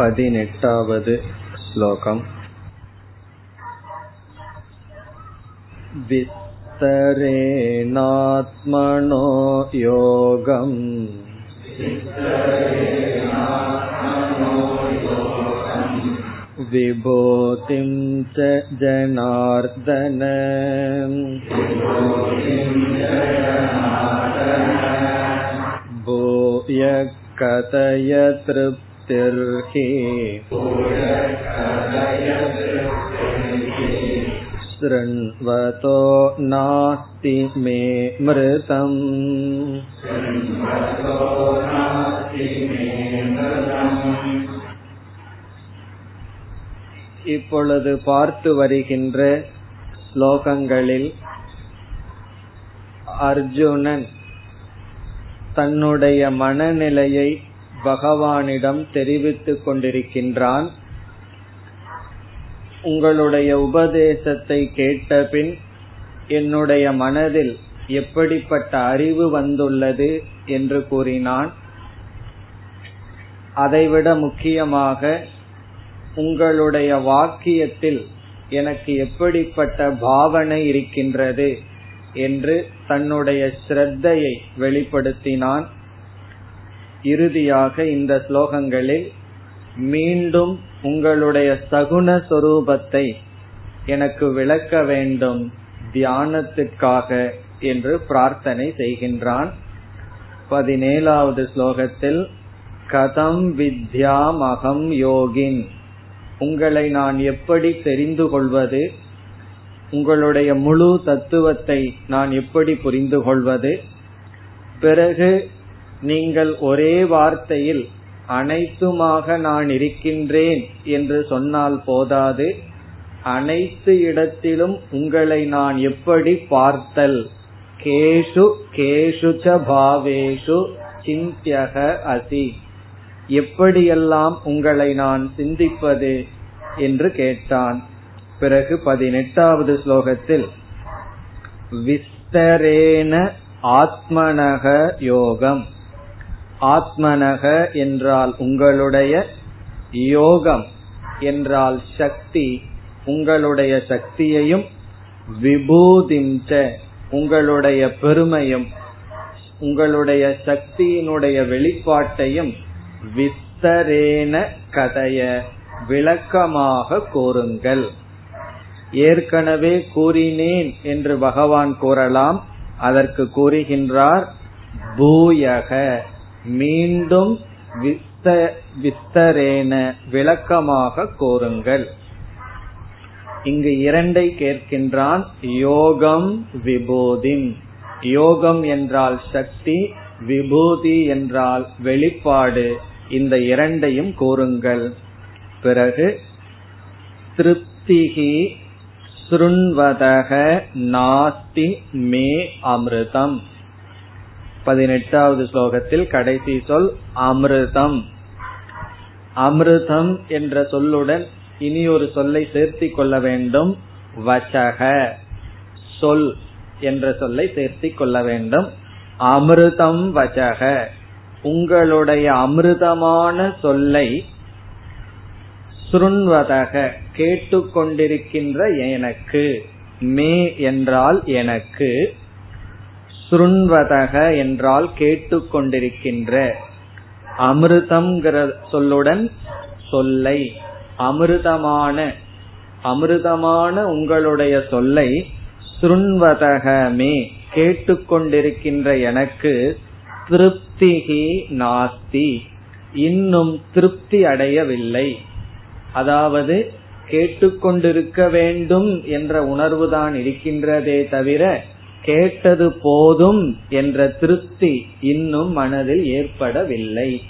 पदिनेट्टावद् श्लोकम् विस्तरेणात्मनो योगम् विभूतिं च जनार्दन भूय कथय तृप्तिर्हि शृण्वतो नास्ति मे मृतम् இப்பொழுது பார்த்து வருகின்ற ஸ்லோகங்களில் அர்ஜுனன் தன்னுடைய மனநிலையை பகவானிடம் தெரிவித்துக் கொண்டிருக்கின்றான். உங்களுடைய உபதேசத்தை கேட்டபின் என்னுடைய மனதில் எப்படிப்பட்ட அறிவு வந்துள்ளது என்று கூறினான். அதைவிட முக்கியமாக உங்களுடைய வாக்கியத்தில் எனக்கு எப்படிப்பட்ட பாவனை இருக்கின்றது என்று தன்னுடைய ஸ்ரத்தையை வெளிப்படுத்தினான். இறுதியாக இந்த ஸ்லோகங்களில் மீண்டும் உங்களுடைய சகுன சொரூபத்தை எனக்கு விளக்க வேண்டும் தியானத்துக்காக என்று பிரார்த்தனை செய்கின்றான். பதினேழாவது ஸ்லோகத்தில் கதம் வித்யாம் அகம் யோகின். உங்களை நான் எப்படி தெரிந்து கொள்வது? உங்களுடைய முழு தத்துவத்தை நான் எப்படி புரிந்து கொள்வது? பிறகு நீங்கள் ஒரே வார்த்தையில் அனைத்துமாக நான் இருக்கின்றேன் என்று சொன்னால் போதாது. அனைத்து இடத்திலும் உங்களை நான் எப்படி பார்த்தல்? கேஷு கேஷுச்ச பாவேஷு சிந்தியக அசி. எப்படியெல்லாம் உங்களை நான் சிந்திப்பது? என்று கேட்டான். பிறகு பதினெட்டாவது ஸ்லோகத்தில் விஸ்தரேன ஆத்மனக யோகம். ஆத்மனக என்றால் உங்களுடைய யோகம் என்றால் சக்தி உங்களுடைய சக்தியையும் விபூதிஞ்ச உங்களுடைய பெருமையும் உங்களுடைய சக்தியினுடைய வெளிப்பாட்டையும் விஸ்தரேன கதைய விளக்கமாக கூறுங்கள். ஏற்கனவே கூறினேன் என்று பகவான் கூறலாம். அதற்கு கூறுகின்றார் பூயக. மீண்டும் விஸ்தரேன விளக்கமாக கூறுங்கள். இங்கு இரண்டை கேட்கின்றான். யோகம் விபூதிம். யோகம் என்றால் சக்தி விபூதி என்றால் வெளிப்பாடு. இந்த இரண்டையும் கூறுங்கள். பிறகு திருப்திகி சுருண்வதக நாஸ்தி மே அமிர்தம். பதினெட்டாவது ஸ்லோகத்தில் கடைசி சொல் அமிர்தம். அமிர்தம் என்ற சொல்லுடன் இனி ஒரு சொல்லை சேர்த்தி கொள்ள வேண்டும். வசக சொல் என்ற சொல்லை சேர்த்தி கொள்ள வேண்டும். அமிர்தம் வசக உங்களுடைய அமிர்தமான சொல்லை சுருண்வதக கேட்டுக்கொண்டிருக்கின்ற எனக்கு. மே என்றால் எனக்கு. சுருண்வதக என்றால் கேட்டுக்கொண்டிருக்கின்ற. அமிர்தம் சொல்லுடன் சொல்லை. அமிர்தமான அமிர்தமான உங்களுடைய சொல்லை சுருண்வதகமே கேட்டுக்கொண்டிருக்கின்ற எனக்கு திருப்திகி நாஸ்தி. இன்னும் திருப்தி அடையவில்லை. அதாவது கேட்டுக்கொண்டிருக்க வேண்டும் என்ற உணர்வுதான் இருக்கின்றதே தவிர கேட்டது போதும் என்ற திருப்தி இன்னும் மனதில் ஏற்படவில்லை.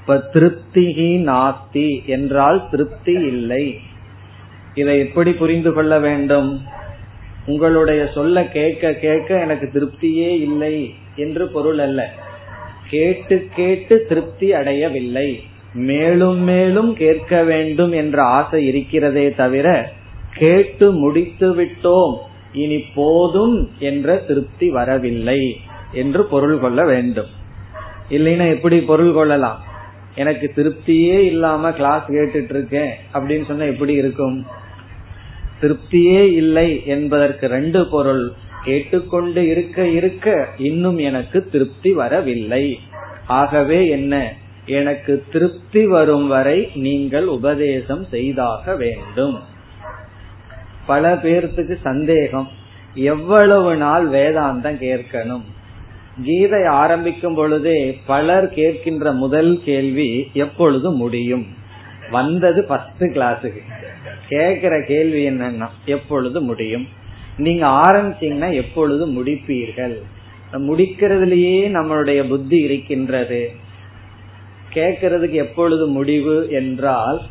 இப்ப திருப்திகி நாஸ்தி என்றால் திருப்தி இல்லை. இதை எப்படி புரிந்து கொள்ள வேண்டும்? உங்களுடைய சொல்ல கேட்க கேட்க எனக்கு திருப்தியே இல்லை என்று பொருள் அல்ல. கேட்டு கேட்டு திருப்தி அடையவில்லை. மேலும் மேலும் கேட்க வேண்டும் என்ற ஆசை இருக்கிறதே தவிர கேட்டு முடித்து விட்டோம் இனி போதும் என்ற திருப்தி வரவில்லை என்று பொருள் கொள்ள வேண்டும். இல்லைன்னா எப்படி பொருள் கொள்ளலாம்? எனக்கு திருப்தியே இல்லாம கிளாஸ் கேட்டுட்டு இருக்கேன் அப்படின்னு சொன்னா எப்படி இருக்கும்? திருப்தியே இல்லை என்பதற்கு ரெண்டு பொருள். கேட்டுக்கொண்டு இருக்க இருக்க இன்னும் எனக்கு திருப்தி வரவில்லை. ஆகவே என்ன? எனக்கு திருப்தி வரும் வரை நீங்கள் உபதேசம் செய்தாக வேண்டும். பல பேர்த்துக்கு சந்தேகம். எவ்வளவு நாள் வேதாந்தம் கேட்கணும்? கீதை ஆரம்பிக்கும் பொழுதே பலர் கேட்கின்ற முதல் கேள்வி எப்பொழுது முடியும்? வந்தது ஃபர்ஸ்ட் கிளாஸுக்கு கேக்குற கேள்வி என்னன்னா எப்பொழுது முடியும்? நீங்க ஆரம்பிச்சீங்கன்னா எப்பொழுது முடிப்பீர்கள்? முடிக்கிறதுலயே நம்மளுடைய புத்தி இருக்கின்றது. கேட்கறதுக்கு எப்பொழுது முடிவு என்றால்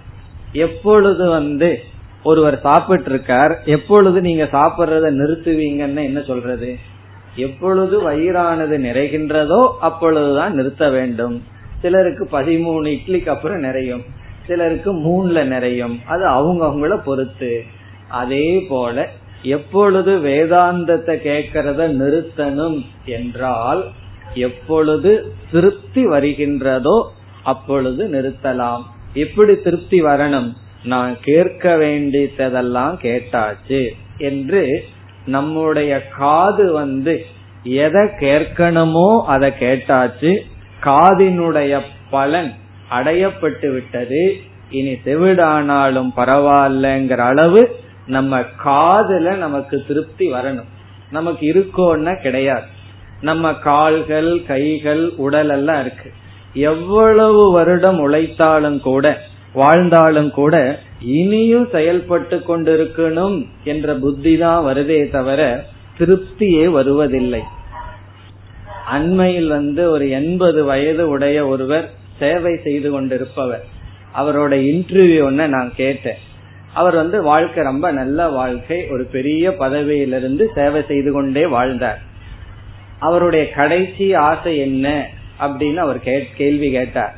எப்பொழுது வந்து ஒருவர் சாப்பிட்டு இருக்கார் எப்பொழுது நீங்க சாப்பிட்றத நிறுத்துவீங்கன்னு என்ன சொல்றது? எப்பொழுது வயிறானது நிறைகின்றதோ அப்பொழுதுதான் நிறுத்த வேண்டும். சிலருக்கு பதிமூணு இட்லிக்கு அப்புறம் நிறையும். சிலருக்கு மூணுல நிறையும். அது அவங்க அவங்கள பொறுத்து. அதே போல எப்பொழுது வேதாந்தத்தை கேட்கறத நிறுத்தணும் என்றால் எப்பொழுது திருப்தி வருகின்றதோ அப்பொழுது நிறுத்தலாம். எப்படி திருப்தி வரணும்? நான் கேட்க வேண்டியதெல்லாம் கேட்டாச்சு என்று நம்முடைய காது வந்து எதை கேட்கணுமோ அதை கேட்டாச்சு. காதினுடைய பலன் அடையப்பட்டு விட்டது. இனி செவிடானாலும் பரவாயில்லங்கிற அளவு நம்ம காதுல நமக்கு திருப்தி வரணும். நமக்கு இருக்கோன்னா கிடையாது. நம்ம கால்கள் கைகள் உடல் எல்லாம் இருக்கு. எவ்வளவு வருடம் உழைத்தாலும் கூட வாழ்ந்தாலும் கூட இனியும் செயல்பட்டு கொண்டிருக்கணும் என்ற புத்தி தான் வருதே தவிர திருப்தியே வருவதில்லை. அண்மையில் வந்து ஒரு எண்பது வயது உடைய ஒருவர் சேவை செய்து கொண்டிருப்பவர். அவரோட இன்டர்வியூ ஒன்னு நான் கேட்டேன். அவர் வந்து வாழ்க்கை ரொம்ப நல்ல வாழ்க்கை ஒரு பெரிய பதவியிலிருந்து சேவை செய்து கொண்டே வாழ்ந்தார். அவருடைய கடைசி ஆசை என்ன அப்படின்னு அவர் கேள்வி கேட்டார்.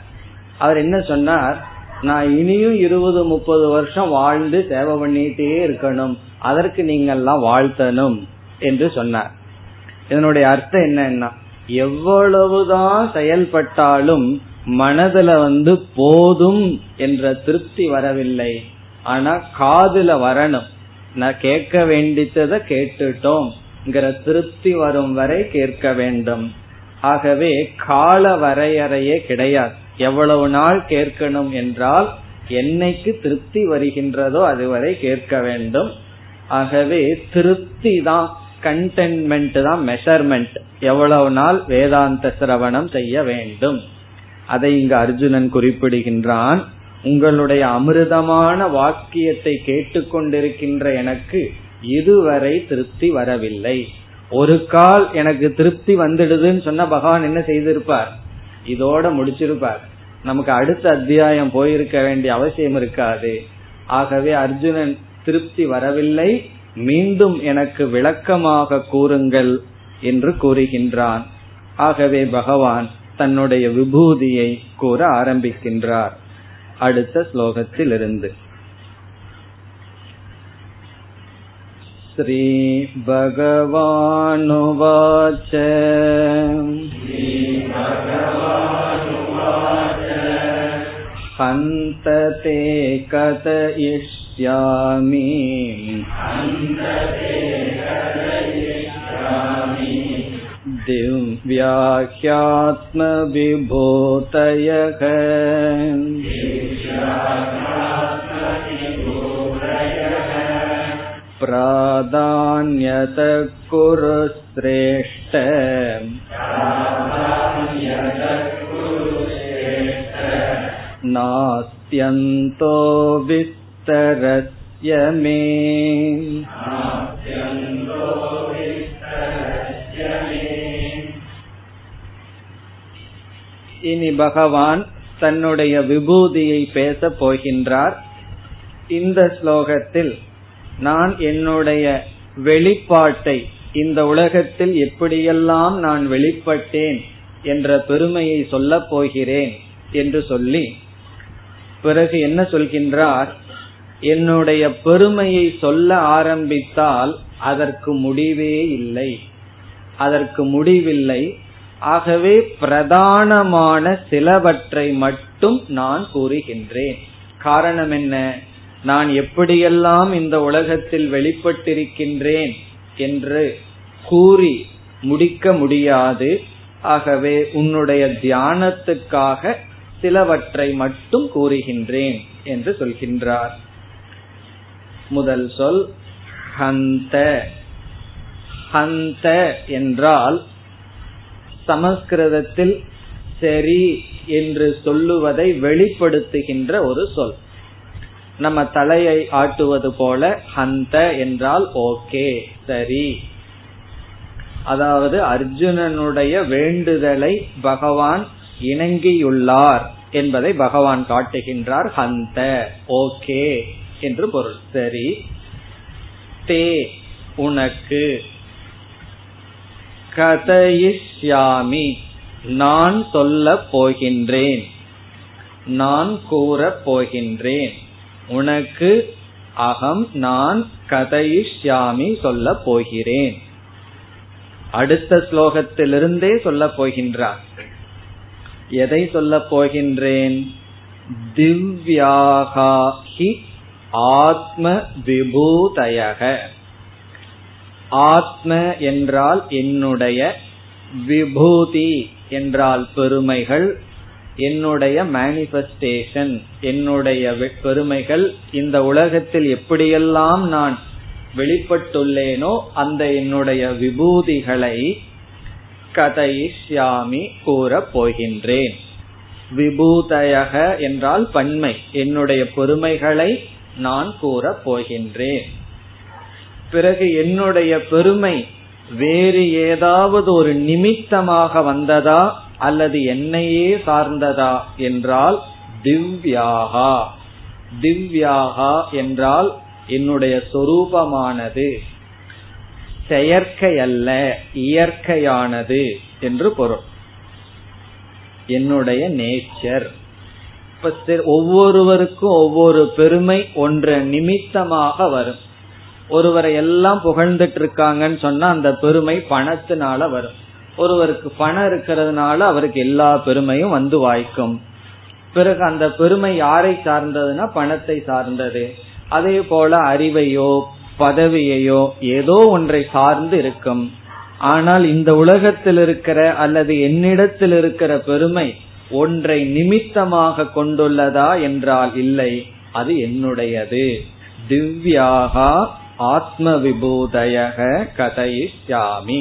அவர் என்ன சொன்னார்? நான் இனியும் இருபது முப்பது வருஷம் வாழ்ந்து சேவை பண்ணிட்டே இருக்கணும். அதற்கு நீங்கெல்லாம் வாழ்த்தணும் என்று சொன்னார். இதனுடைய அர்த்தம் என்னன்னா எவ்வளவுதான் செயல்பட்டாலும் மனதுல வந்து போதும் என்ற திருப்தி வரவில்லை. ஆனா காதுல வரணும். நான் கேட்க வேண்டித்ததை கேட்டுட்டோம் திருப்தி வரும் வரை கேட்க வேண்டும். ஆகவே கால வரையறையே கிடையாது. எவ்வளவு நாள் கேட்கணும் என்றால் என்னைக்கு திருப்தி வருகின்றதோ அதுவரை கேட்க வேண்டும். ஆகவே திருப்தி தான் கண்டென்மெண்ட் தான் மெஷர்மெண்ட் எவ்வளவு நாள் வேதாந்த சிரவணம் செய்ய வேண்டும். அதை இங்கு அர்ஜுனன் குறிப்பிடுகின்றான். உங்களுடைய அமிர்தமான வாக்கியத்தை கேட்டுக்கொண்டிருக்கின்ற எனக்கு இதுவரை திருப்தி வரவில்லை. ஒரு கால் எனக்கு திருப்தி வந்துடுதுன்னு சொன்னா பகவான் என்ன செய்திருப்பார்? இதோட முடிச்சிருப்பார். நமக்கு அடுத்த அத்தியாயம் போயிருக்க வேண்டிய அவசியம் இருக்காது. ஆகவே அர்ஜுனன் திருப்தி வரவில்லை. மீண்டும் எனக்கு விளக்கமாக கூறுங்கள் என்று கூறுகின்றான். ஆகவே பகவான் தன்னுடைய விபூதியை கூற ஆரம்பிக்கின்றார். அடுத்த ஸ்லோகத்திலிருந்து. श्रीभगवानुवाच हन्त ते कथयिष्यामि दिव्याख्यात्मविभूतयः प्राधान्यत कुरु श्रेष्ठ नास्त्यन्तो विस्तरस्य मे இனி பகவான் தன்னுடைய விபூதியை பேச போகின்றார் இந்த ஸ்லோகத்தில் நான் என்னுடைய வெளிப்பாட்டை இந்த உலகத்தில் எப்படியெல்லாம் நான் வெளிப்பட்டேன் என்ற பெருமையை சொல்லப் போகிறேன் என்று சொல்லி பிறகு என்ன சொல்கின்றார்? என்னுடைய பெருமையை சொல்ல ஆரம்பித்தால் அதற்கு முடிவே இல்லை. அதற்கு முடிவில்லை. ஆகவே பிரதானமான சிலவற்றை மட்டும் நான் கூறுகின்றேன். காரணம் என்ன? நான் எப்படியெல்லாம் இந்த உலகத்தில் வெளிப்பட்டிருக்கின்றேன் என்று கூறி முடிக்க முடியாது ஆகவே உன்னுடைய தியானத்துக்காக சிலவற்றை மட்டும் கூறுகின்றேன் என்று சொல்கின்றார். முதல் சொல் ஹந்த. ஹந்த என்றால் சமஸ்கிருதத்தில் சரி என்று சொல்லுவதை வெளிப்படுத்துகின்ற ஒரு சொல். நம்ம தலையை ஆட்டுவது போல ஹந்த என்றால் ஓகே சரி. அதாவது அர்ஜுனனுடைய வேண்டுதலை பகவான் இணங்கியுள்ளார் என்பதை பகவான் காட்டுகின்றார் ஹந்த ஓகே என்று பொருள். சரி. தே உனக்கு. கதயிஷ்யாமி நான் சொல்ல போகின்றேன். நான் கூற போகின்றேன். உனக்கு அகம் நான் கதையிஷ்யாமி சொல்ல போகிறேன். அடுத்த ஸ்லோகத்திலிருந்தே சொல்ல போகின்றார். எதை சொல்ல போகின்றேன்? திவ்யாகி ஆத்ம விபூதயக. ஆத்ம என்றால் என்னுடைய விபூதி என்றால் பெருமைகள் என்னுடைய மேனிபெஸ்டேஷன் என்னுடைய பெருமைகள் இந்த உலகத்தில் எப்படியெல்லாம் நான் வெளிப்பட்டுள்ளேனோ அந்த என்னுடைய விபூதிகளை கதையிஷ்யாமி கூற போகின்றேன். விபூதயக என்றால் பன்மை என்னுடைய பெருமைகளை நான் கூற போகின்றேன். பிறகு என்னுடைய பெருமை வேறு ஏதாவது ஒரு நிமித்தமாக வந்ததா? அல்லது என்னையே சார்ந்ததா என்றால் திவ்யாகா. திவ்யாகா என்றால் என்னுடைய சொரூபமானது. செயற்கை அல்ல இயற்கையானது என்று பொருள். என்னுடைய நேச்சர். ஒவ்வொருவருக்கும் ஒவ்வொரு பெருமை ஒன்ற நிமித்தமாக வரும். ஒருவரை எல்லாம் புகழ்ந்துட்டு இருக்காங்கன்னு சொன்னா அந்த பெருமை பணத்தினால வரும். ஒருவருக்கு பணம் இருக்கிறதுனால அவருக்கு எல்லா பெருமையும் வந்து வாய்க்கும். பிறகு அந்த பெருமை யாரை சார்ந்ததுன்னா பணத்தை சார்ந்தது. அதே போல அறிவையோ பதவியையோ ஏதோ ஒன்றை சார்ந்து இருக்கும். ஆனால் இந்த உலகத்தில் இருக்கிற அல்லது என்னிடத்தில் இருக்கிற பெருமை ஒன்றை நிமித்தமாக கொண்டுள்ளதா என்றால் இல்லை. அது என்னுடையது. திவ்யாகா ஆத்ம விபூதயக கதையாமி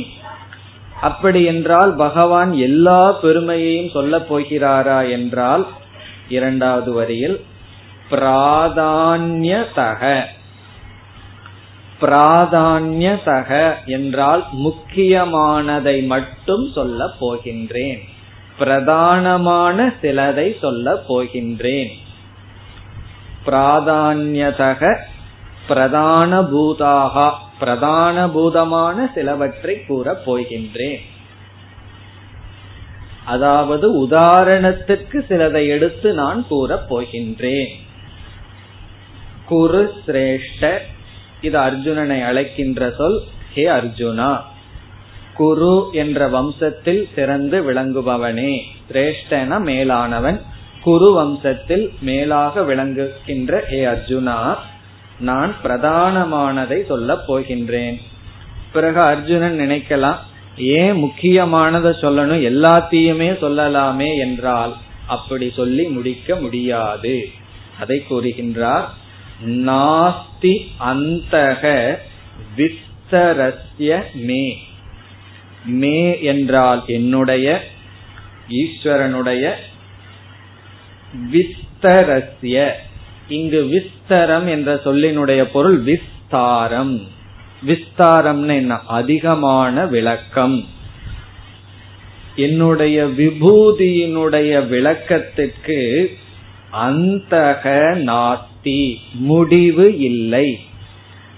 அப்படி என்றால் பகவான் எல்லா பெருமையையும் சொல்ல போகிறாரா என்றால் இரண்டாவது வரியில் பிராதான்யதக. பிராதான்யதக என்றால் முக்கியமானதை மட்டும் சொல்ல போகின்றேன். பிரதானமான சிலதை சொல்ல போகின்றேன். பிராதான்யதக பிரதான பூதாகா. பிரதான பூதமான சிலவற்றை கூற போகின்றேன். அதாவது உதாரணத்துக்கு சிலதை எடுத்து நான் கூறப் போகின்றேன். குரு சிரேஷ்ட இது அர்ஜுனனை அழைக்கின்ற சொல் ஹே அர்ஜுனா குரு என்ற வம்சத்தில் சிறந்து விளங்குபவனே சிரேஷ்டன மேலானவன் குரு வம்சத்தில் மேலாக விளங்குகின்ற ஹே அர்ஜுனா. நான் பிரதானமானதை சொல்ல போகின்றேன். பிறகு அர்ஜுனன் நினைக்கலாம் ஏன் முக்கியமானதை சொல்லணும்? எல்லாத்தையுமே சொல்லலாமே என்றால் அப்படி சொல்லி முடிக்க முடியாது. அதை கூறுகின்றார் நாஸ்தி அந்தக விஸ்தரஸ்ய மே. மே என்றால் என்னுடைய ஈஸ்வரனுடைய விஸ்தரஸ்ய. இங்கு விஸ்தரம் என்ற சொல்லினுடைய பொருள் விஸ்தாரம். விஸ்தாரம்னு என்ன? அதிகமான விளக்கம். என்னுடைய விபூதியினுடைய விளக்கத்திற்கு அந்தக நாஸ்தி முடிவு இல்லை.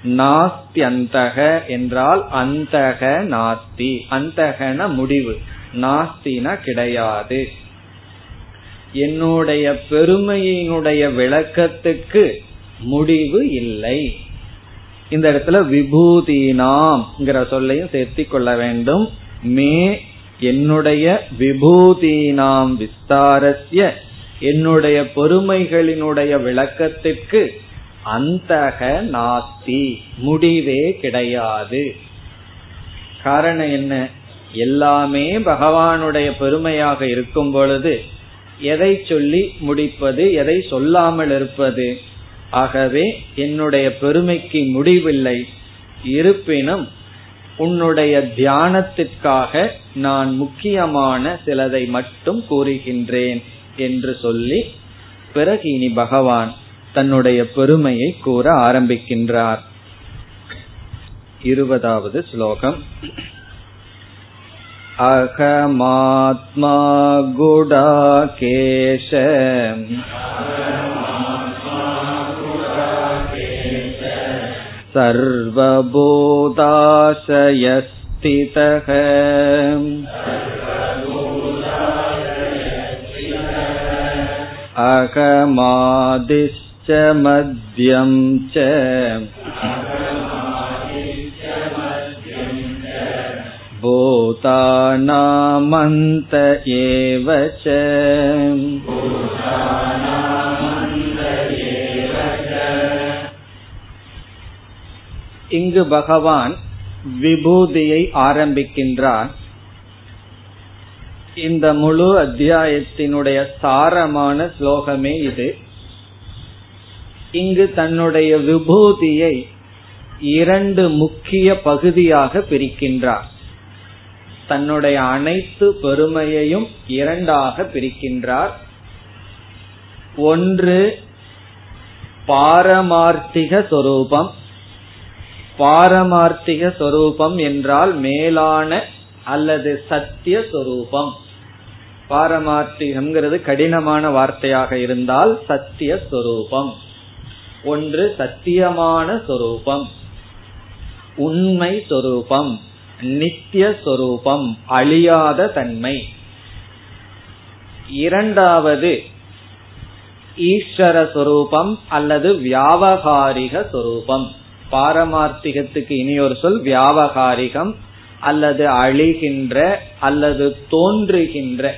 நாஸ்தி அந்தக என்றால் அந்தக நாஸ்தி அந்தகன முடிவு. நாஸ்தினா கிடையாது. என்னுடைய பெருமையினுடைய விளக்கத்துக்கு முடிவு இல்லை. இந்த இடத்துல விபூதினாம் சொல்லையும் சேர்த்தி கொள்ள வேண்டும். மே என்னுடைய விபூதினாம் விஸ்தாரஸ்ய என்னுடைய பொறுமைகளினுடைய விளக்கத்திற்கு அந்தக நாஸ்தி முடிவே கிடையாது. காரணம் என்ன? எல்லாமே பகவானுடைய பெருமையாக இருக்கும் பொழுது எதை சொல்லி முடிப்பது எதை சொல்லாமல் இருப்பது. ஆகவே என்னுடைய பெருமைக்கு முடிவில்லை. இருப்பினும் உன்னுடைய தியானத்திற்காக நான் முக்கியமான சிலதை மட்டும் கூறுகின்றேன் என்று சொல்லி பிறகு இனி பகவான் தன்னுடைய பெருமையை கூற ஆரம்பிக்கின்றார். இருபதாவது ஸ்லோகம். अहमात्मा गुडाकेश सर्वबोधाशयस्थितः अहमादिश्च मद्यं च भूतानामन्त एव च இங்கு பகவான் விபூதியை ஆரம்பிக்கின்றார் இந்த முழு அத்தியாயத்தினுடைய சாரமான ஸ்லோகமே இது இங்கு தன்னுடைய விபூதியை இரண்டு முக்கிய பகுதியாக பிரிக்கின்றார் தன்னுடைய அனைத்து பெருமையையும் இரண்டாக பிரிக்கின்றார். ஒன்று பாரமார்த்திக சொரூபம். பாரமார்த்திக சொரூபம் என்றால் மேலான அல்லது சத்திய சொரூபம். பாரமார்த்திகம்ங்கிறது கடினமான வார்த்தையாக இருந்தால் சத்திய சொரூபம். ஒன்று சத்தியமான சொரூபம். உண்மை சொரூபம். நித்திய சொரூபம் அழியாத தன்மை. இரண்டாவது ஈஸ்வர சொரூபம் அல்லது வியாபகாரிக சொரூபம் பாரமார்த்திகத்துக்கு இனி ஒரு சொல் வியாபகாரிகம் அல்லது அழிகின்ற அல்லது தோன்றுகின்ற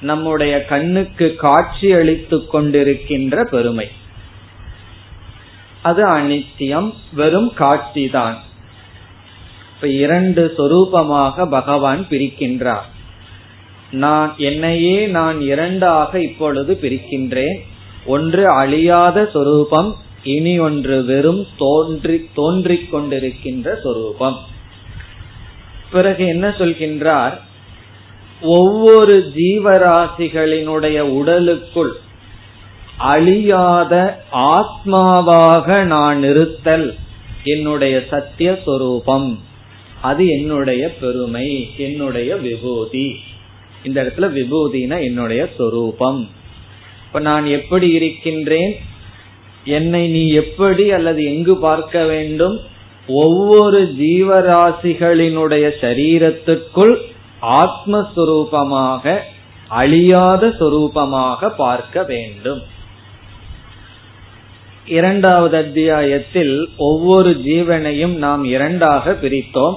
நம்முடைய கண்ணுக்கு காட்சி அளித்துக் கொண்டிருக்கின்ற பெருமை. அது அனித்தியம் வெறும் காட்சிதான் இப்ப இரண்டு சொரூபமாக பகவான் பிரிக்கின்றார். நான் என்னையே நான் இரண்டாக இப்பொழுது பிரிக்கின்றேன். ஒன்று அழியாத சொரூபம் இனி ஒன்று வெறும் தோன்றி தோன்றிக் கொண்டிருக்கின்ற சொரூபம். பிறகு என்ன சொல்கின்றார்? ஒவ்வொரு ஜீவராசிகளினுடைய உடலுக்குள் அழியாத ஆத்மாவாக நான் இருத்தல் என்னுடைய சத்திய சொரூபம். அது என்னுடைய பெருமை என்னுடைய விபூதி. இந்த இடத்துல விபூதினா என்னுடைய சொரூபம். இப்ப நான் எப்படி இருக்கின்றேன்? என்னை நீ எப்படி அல்லது எங்கு பார்க்க வேண்டும்? ஒவ்வொரு ஜீவராசிகளினுடைய சரீரத்துக்குள் ஆத்மஸ்வரூபமாக அழியாத சொரூபமாக பார்க்க வேண்டும். இரண்டாவது அத்தியாயத்தில் ஒவ்வொரு ஜீவனையும் நாம் இரண்டாக பிரித்தோம்.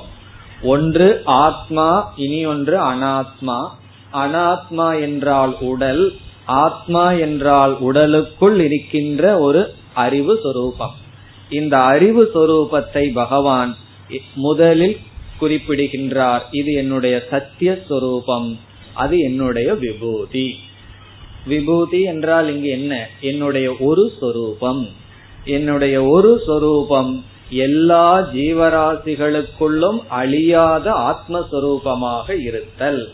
ஒன்று ஆத்மா இனி ஒன்று அனாத்மா. அனாத்மா என்றால் உடல் ஆத்மா என்றால் உடலுக்குள் இருக்கின்ற ஒரு அறிவு சொரூபம். இந்த அறிவு சொரூபத்தை பகவான் முதலில் குறிப்பிடுகின்றார். இது என்னுடைய சத்திய சொரூபம் அது என்னுடைய விபூதி. விபூதி என்றால் இங்கு என்ன? என்னுடைய ஒரு சொரூபம். என்னுடைய ஒரு சொரூபம் எல்லா ஜீவராசிகளுக்குள்ளும் அழியாத ஆத்மஸ்வரூபமாக இருத்தல்.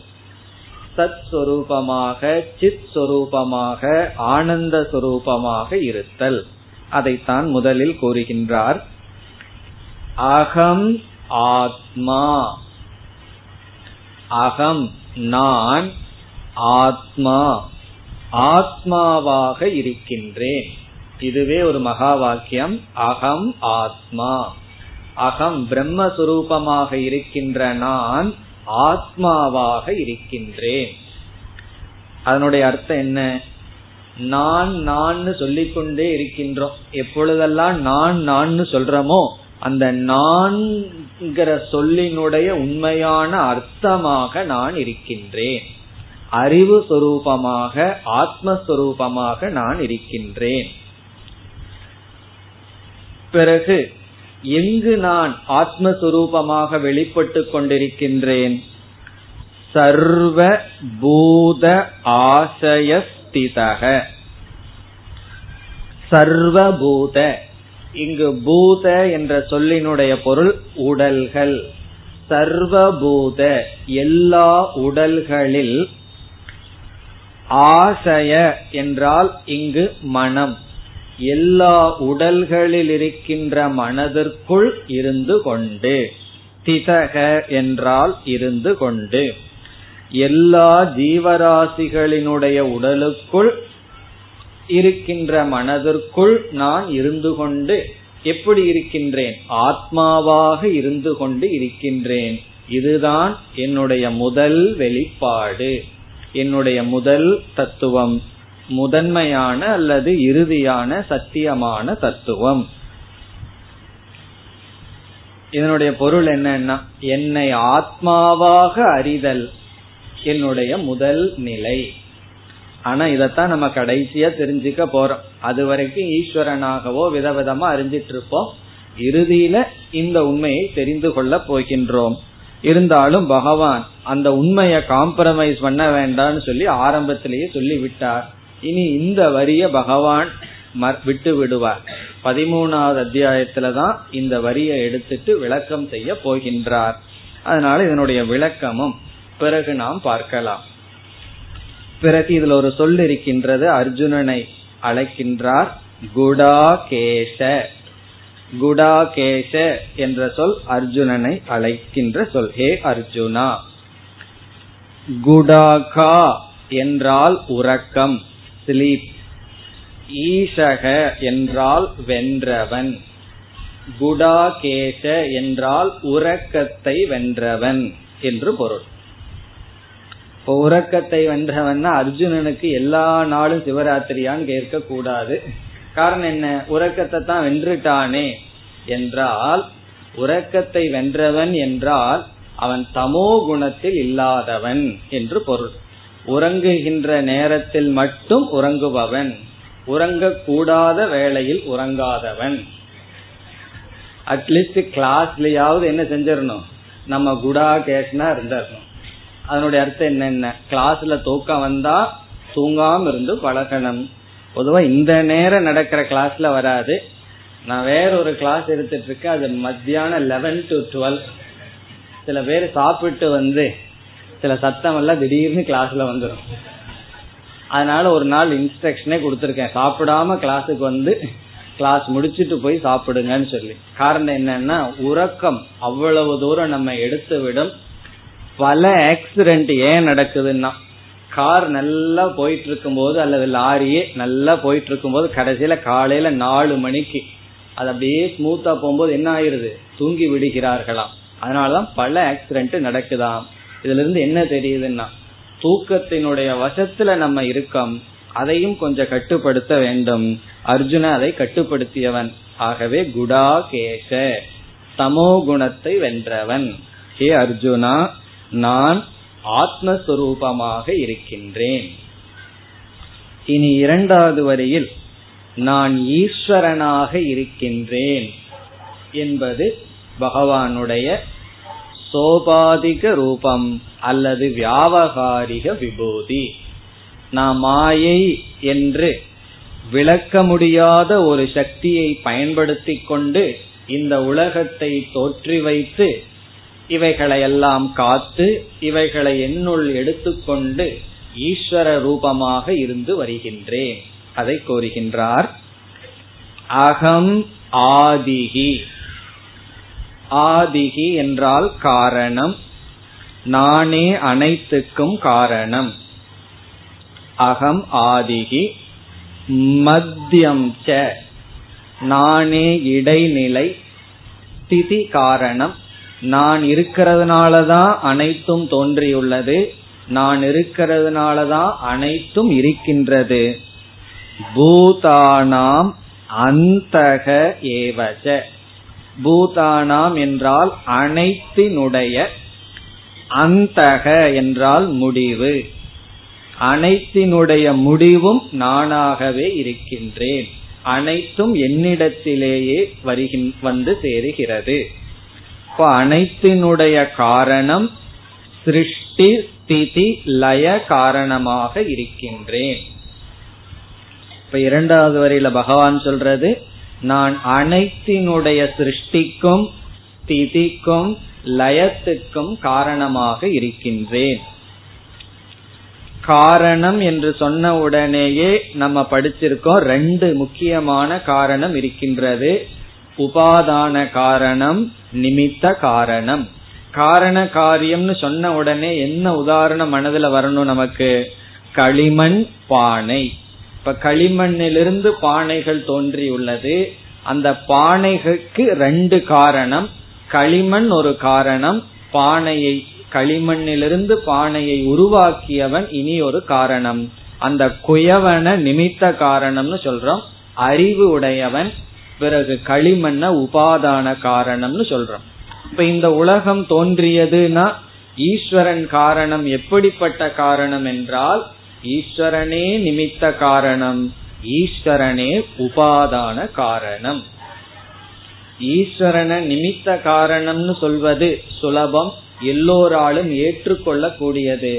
சத் சொரூபமாக சித் சொரூபமாக ஆனந்த சொரூபமாக இருத்தல். அதைத்தான் முதலில் கூறுகின்றார். அகம் ஆத்மா. அகம் நான் ஆத்மா. ஆத்மாவாக இருக்கின்றேன். இதுவே ஒரு மகா வாக்கியம் அகம் ஆத்மா. அகம் பிரம்மஸ்வரூபமாக இருக்கின்ற நான் ஆத்மாவாக இருக்கின்றேன். அதனுடைய அர்த்தம் என்ன? நான் நான் சொல்லிக்கொண்டே இருக்கின்றோம். எப்பொழுதெல்லாம் நான் நான் சொல்றோமோ அந்த நான்கிற சொல்லினுடைய உண்மையான அர்த்தமாக நான் இருக்கின்றேன். அறிவு சொரூபமாக ஆத்மஸ்வரூபமாக நான் இருக்கின்றேன். பிறகு எங்கு நான் ஆத்மஸ்வரூபமாக வெளிப்பட்டு கொண்டிருக்கின்றேன்? சர்வ பூத ஆசயஸ்திதக. சர்வபூத இங்கு பூத என்ற சொல்லினுடைய பொருள் உடல்கள். சர்வபூத எல்லா உடல்களில் ஆசய என்றால் இங்கு மனம். எல்லா உடல்களில் இருக்கின்ற மனதிற்குள் இருந்து கொண்டு திதக என்றால் இருந்து கொண்டு எல்லா ஜீவராசிகளினுடைய உடலுக்குள் இருக்கின்ற மனதிற்குள் நான் இருந்து கொண்டு எப்படி இருக்கின்றேன்? ஆத்மாவாக இருந்து கொண்டு இருக்கின்றேன். இதுதான் என்னுடைய முதல் வெளிப்பாடு. என்னுடைய முதல் தத்துவம். முதன்மையான அல்லது இறுதியான சத்தியமான தத்துவம். இதனுடைய பொருள் என்னன்னா என்னை ஆத்மாவாக அறிதல் என்னுடைய முதல் நிலை. ஆனா இதத்தான் நம்ம கடைசியா தெரிஞ்சுக்க போறோம். அது வரைக்கும் ஈஸ்வரனாகவோ விதவிதமா அறிஞ்சிட்டு இருப்போம் இறுதியில இந்த உண்மையை தெரிந்து கொள்ள போகின்றோம். இருந்தாலும் பகவான் அந்த உண்மையை காம்ப்ரமைஸ் பண்ண வேண்டாம்னு சொல்லி ஆரம்பத்திலேயே சொல்லி விட்டார் இனி இந்த வரிய பகவான் விட்டு விடுவார். பதிமூணாவது அத்தியாயத்துலதான் இந்த வரியை எடுத்துட்டு விளக்கம் செய்ய போகின்றார். அதனால இதனுடைய விளக்கமும் பிறகு நாம் பார்க்கலாம். பிறகு இதுல ஒரு சொல் இருக்கின்றது அர்ஜுனனை அழைக்கின்றார் குடாகேஷ குடாகேஷ என்ற சொல் அர்ஜுனனை அழைக்கின்ற சொல். ஹே அர்ஜுனா. குடாகா என்றால் உறக்கம். ஸ்லீப் ஈசக என்றால் வென்றவன். குடாகேஷ என்றால் உறக்கத்தை வென்றவன் என்று பொருள். இப்போ உறக்கத்தை வென்றவன்னா அர்ஜுனனுக்கு எல்லா நாளும் சிவராத்திரியான்னு கேட்க கூடாது காரணம் என்ன? உறக்கத்தை தான் வென்றுட்டானே என்றால் உறக்கத்தை வென்றவன் என்றால் அவன் தமோ குணத்தில் இல்லாதவன் என்று பொருள். உறங்குகின்ற நேரத்தில் மட்டும் உறங்குபவன் உறங்கக்கூடாத வேளையில் உறங்காதவன். அட்லீஸ்ட் கிளாஸ்லயாவது என்ன செஞ்சிடணும்? நம்ம குடா கேஷ்னா இருந்திடணும். அதனுடைய அர்த்தம் என்னென்ன கிளாஸ்ல தூக்கம் வந்தா தூங்காம இருந்து பழகணும். பொதுவா இந்த நேரம் நடக்கிற கிளாஸ்ல வராது. நான் வேற ஒரு கிளாஸ் எடுத்துட்டு இருக்கேன் அது மத்தியானம் லெவன் டு டுவெல் சில பேர் சாப்பிட்டு வந்து சில சத்தம் எல்லாம் திடீர்னு கிளாஸ்ல வந்துடும் அதனால ஒரு நாள் இன்ஸ்ட்ரக்ஷனே கொடுத்துருக்கேன். சாப்பிடாம கிளாஸுக்கு வந்து கிளாஸ் முடிச்சுட்டு போய் சாப்பிடுங்கன்னு சொல்லி. காரணம் என்னன்னா உறக்கம் அவ்வளவு தூரம் நம்ம எடுத்து விடும். பல ஆக்சிடென்ட் ஏன் நடக்குதுன்னா கார் நல்லா போயிட்டு இருக்கும் போது அல்லது லாரியே நல்லா போயிட்டு இருக்கும் போது கடைசியில காலையில நாலு மணிக்கு அது அப்படியே ஸ்மூத்தா போகும்போது என்ன ஆயிருது? தூங்கி விடுகிறார்களாம். அதனாலதான் பல ஆக்சிடென்ட் நடக்குதாம். இதுல இருந்து என்ன தெரியுதுன்னா தூக்கத்தினுடைய வசத்துல நம்ம இருக்கோம் அதையும் கொஞ்சம் கட்டுப்படுத்த வேண்டும். அர்ஜுன அதை கட்டுப்படுத்தியவன். ஆகவே குடா கேச தமோ குணத்தை வென்றவன். ஹே அர்ஜுனா நான் ஆத்மஸ்வரூபமாக இருக்கின்றேன். இனி இரண்டாவது வரியில் நான் ஈஸ்வரனாக இருக்கின்றேன் என்பது பகவானுடைய சோபாதிக ரூபம் அல்லது வியாவகாரிக விபூதி. நான் மாயை என்று விளக்க முடியாத ஒரு சக்தியை பயன்படுத்தி கொண்டு இந்த உலகத்தை தோற்றி வைத்து இவைகளையெல்லாம் காத்து இவைகளை என்னுள் எடுத்துக்கொண்டு ஈஸ்வர ரூபமாக இருந்து வருகின்றேன். அதை கோருகின்றார். அகம் ஆதிகி ஆதிகி என்றால் காரணம். நானே அனைத்துக்கும் காரணம். அகம் ஆதிகி மத்தியம் ச. நானே இடைநிலை. ஸ்திதி காரணம். நான் இருக்கிறதுனாலதான் அனைத்தும் தோன்றியுள்ளது. நான் இருக்கிறதுனாலதான் அனைத்தும் இருக்கின்றது. பூதானாம் அந்தக ஏவச. பூதானாம் என்றால் அனைத்தினுடைய அந்தக என்றால் முடிவு. அனைத்தினுடைய முடிவும் நானாகவே இருக்கின்றேன். அனைத்தும் என்னிடத்திலேயே வருகின் வந்து சேருகிறது. இப்ப அனைத்தினுடைய காரணம் சிருஷ்டி ஸ்திதி லய காரணமாக இருக்கின்றேன். இப்ப இரண்டாவது வரையில பகவான் சொல்றது நான் அனைத்தினுடைய சிருஷ்டிக்கும் ஸ்திதிக்கும் லயத்துக்கும் காரணமாக இருக்கின்றேன். காரணம் என்று சொன்ன உடனேயே நம்ம படிச்சிருக்கோம் ரெண்டு முக்கியமான காரணம் இருக்கின்றது. உபாதான காரணம் நிமித்த காரணம். காரண காரியம்னு சொன்ன உடனே என்ன உதாரணம் மனதுல வரணும் நமக்கு? களிமண் பானை. இப்ப களிமண்ணிலிருந்து பானைகள் தோன்றியுள்ளது. அந்த பானைகளுக்கு ரெண்டு காரணம். களிமண் ஒரு காரணம். பானையை களிமண்ணிலிருந்து பானையை உருவாக்கியவன் இனி ஒரு காரணம். அந்த குயவன நிமித்த காரணம்னு சொல்றோம். அறிவு உடையவன் பிறகு களிமண்ண உபாதான காரணம்னு சொல்றோம். இப்ப இந்த உலகம் தோன்றியதுன்னா ஈஸ்வரன் காரணம் எப்படிப்பட்ட காரணம் என்றால் ஈஸ்வரனே நிமித்த காரணம். ஈஸ்வரனே உபாதான காரணம். ஈஸ்வரன நிமித்த காரணம்னு சொல்வது சுலபம் எல்லோராலும் ஏற்றுக்கொள்ளக்கூடியது.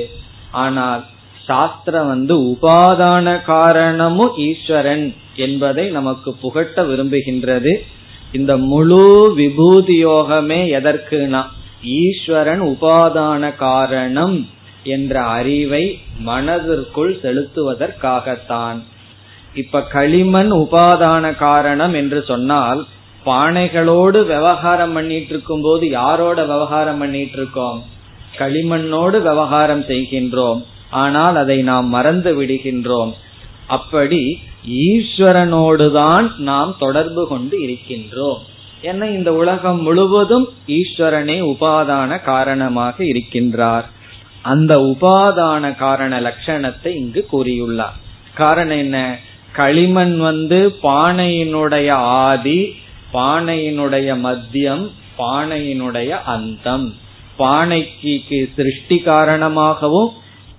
ஆனால் சாஸ்திரம் வந்து உபாதான காரணமும் ஈஸ்வரன் என்பதை நமக்கு புகட்ட விரும்புகின்றது. இந்த முழு விபூதி யோகமே எதற்குனா ஈஸ்வரன் உபாதான காரணம். என்ற அறிவை மனதிற்குள் செலுத்துவதற்காகத்தான். இப்ப களிமண் உபாதான காரணம் என்று சொன்னால் பானைகளோடு விவகாரம் பண்ணிட்டு இருக்கும் போது யாரோட விவகாரம் பண்ணிட்டு இருக்கோம் களிமண்ணோடு விவகாரம் செய்கின்றோம். ஆனால் அதை நாம் மறந்து விடுகின்றோம். அப்படி ஈஸ்வரனோடுதான் நாம் தொடர்பு கொண்டு இருக்கின்றோம். ஏன்னா இந்த உலகம் முழுவதும் ஈஸ்வரனே உபாதான காரணமாக இருக்கின்றார். அந்த உபாதான காரண லட்சணத்தை இங்கு கூறியுள்ளார். காரணம் என்ன? களிமண் வந்து பானையினுடைய ஆதி பானையினுடைய மத்தியம் பானையினுடைய அந்தம். பானைக்கு சிருஷ்டி காரணமாகவும்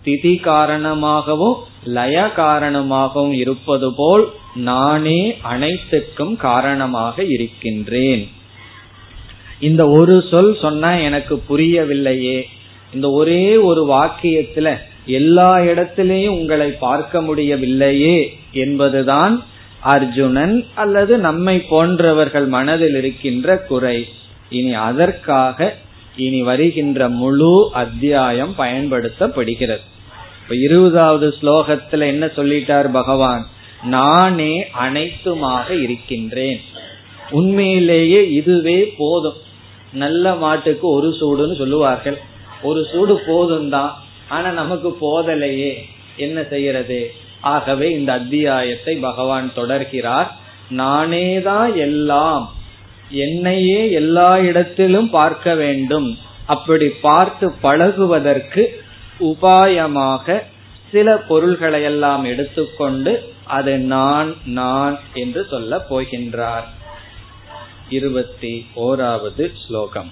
திதி காரணமாகவும் லய காரணமாகவும் இருப்பது போல் நானே அனைத்துக்கும் காரணமாக இருக்கின்றேன். இந்த ஒரு சொல் சொன்னா எனக்கு புரியவில்லையே. இந்த ஒரே ஒரு வாக்கியத்துல எல்லா இடத்திலையும் உங்களை பார்க்க முடியவில்லையே என்பதுதான் அர்ஜுனன் அல்லது நம்மை போன்றவர்கள் மனதில் இருக்கின்ற குறை. இனி அதற்காக இனி வருகின்ற முழு அத்தியாயம் பயன்படுத்தப்படுகிறது. இப்ப இருபதாவது ஸ்லோகத்துல என்ன சொல்லிட்டார் பகவான்? நானே அனைத்துமாக இருக்கின்றேன். உண்மையிலேயே இதுவே போதும். நல்ல மாட்டுக்கு ஒரு சூடுன்னு சொல்லுவார்கள். ஒரு சூடு போதும் தான் ஆனா நமக்கு போதலையே. என்ன செய்யறது? ஆகவே இந்த அத்தியாயத்தை பகவான் தொடர்கிறார். நானேதான் எல்லாம். என்னையே எல்லா இடத்திலும் பார்க்க வேண்டும். அப்படி பார்த்து பழகுவதற்கு உபாயமாக சில பொருள்களை எல்லாம் எடுத்துக்கொண்டு அது நான் நான் என்று சொல்ல போகின்றார். இருபத்தி ஓராவது ஸ்லோகம்.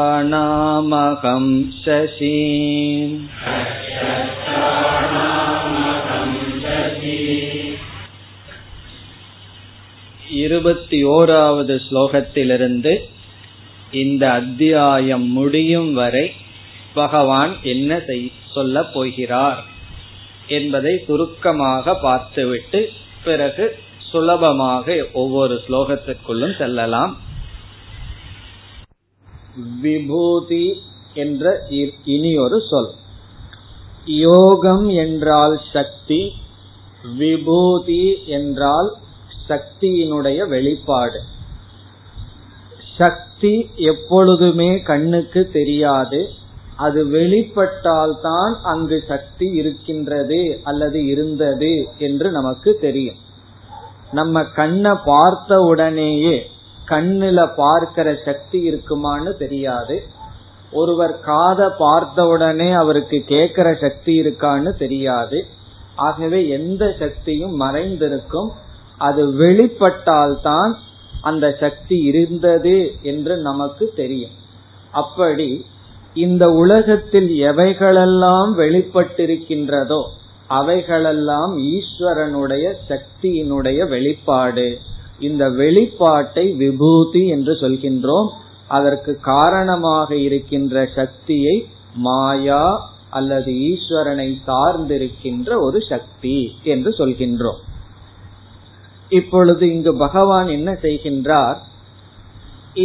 नक्षत्राणामहं शशी இருபத்தி ஓராவது ஸ்லோகத்திலிருந்து இந்த அத்தியாயம் முடியும் வரை பகவான் என்ன சொல்ல போகிறார் என்பதை சுருக்கமாக பார்த்துவிட்டு பிறகு சுலபமாக ஒவ்வொரு ஸ்லோகத்திற்குள்ளும் செல்லலாம் விபூதி என்ற இனி ஒரு சொல். யோகம் என்றால் சக்தி விபூதி என்றால் சக்தியினுடைய வெளிப்பாடு. சக்தி எப்பொழுதுமே கண்ணுக்கு தெரியாது அது வெளிப்பட்டால்தான் அங்கு சக்தி இருக்கின்றது அல்லது இருந்தது என்று நமக்கு தெரியும். நம்ம கண்ணை பார்த்த உடனேயே கண்ணுல பார்க்கிற சக்தி இருக்குமான்னு தெரியாது. ஒருவர் காத பார்த்த உடனே அவருக்கு கேட்கிற சக்தி இருக்கான்னு தெரியாது. ஆகவே எந்த சக்தியும் மறைந்திருக்கும். அது வெளிப்பட்டால்தான் அந்த சக்தி இருந்தது என்று நமக்கு தெரியும். அப்படி இந்த உலகத்தில் எவைகளெல்லாம் வெளிப்பட்டிருக்கின்றதோ அவைகளெல்லாம் ஈஸ்வரனுடைய சக்தியினுடைய வெளிப்பாடு. இந்த வெளிப்பாட்டை விபூதி என்று சொல்கின்றோம். அதற்கு காரணமாக இருக்கின்ற சக்தியை மாயா அல்லது ஈஸ்வரனை சார்ந்திருக்கின்ற ஒரு சக்தி என்று சொல்கின்றோம். இப்பொழுது இங்கு பகவான் என்ன செய்கின்றார்?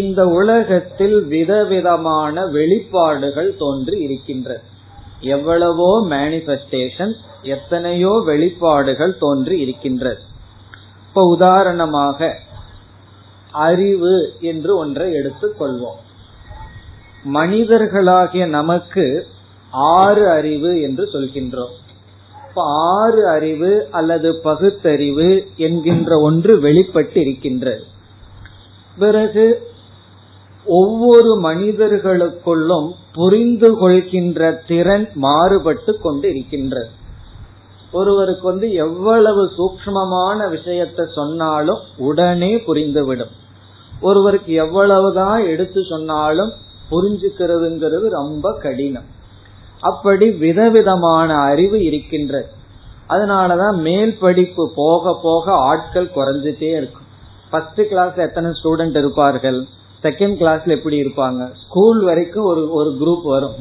இந்த உலகத்தில் விதவிதமான வெளிப்பாடுகள் தோன்றி இருக்கின்றது. எவ்வளவோ மேனிபெஸ்டேஷன் எத்தனையோ வெளிப்பாடுகள் தோன்றி இருக்கின்றது. இப்ப உதாரணமாக அறிவு என்று ஒன்றை எடுத்துக் கொள்வோம். மனிதர்களாகிய நமக்கு ஆறு அறிவு என்று சொல்கின்றோம். ஆறு அறிவு அல்லது பகுத்தறிவு என்கின்ற ஒன்று வெளிப்பட்டு இருக்கின்றது பிறகு ஒவ்வொரு மனிதர்களுக்குள்ளும் புரிந்து கொள்கின்ற திறன் மாறுபட்டு கொண்டு இருக்கின்றது ஒருவருக்கு வந்து எவ்வளவு சூக்மமான விஷயத்த சொன்னாலும் உடனே புரிந்துவிடும். ஒருவருக்கு எவ்வளவுதான் எடுத்து சொன்னாலும் புரிஞ்சுக்கிறதுங்கிறது ரொம்ப கடினம். அப்படி விதவிதமான அறிவு இருக்கின்றது. அதனாலதான் மேல் படிப்பு போக போக ஆட்கள் குறைஞ்சிட்டே இருக்கும். ஃபர்ஸ்ட் கிளாஸ்ல எத்தனை ஸ்டூடெண்ட் இருப்பார்கள்? செகண்ட் கிளாஸ்ல எப்படி இருப்பாங்க? ஸ்கூல் வரைக்கும் ஒரு ஒரு குரூப் வரும்.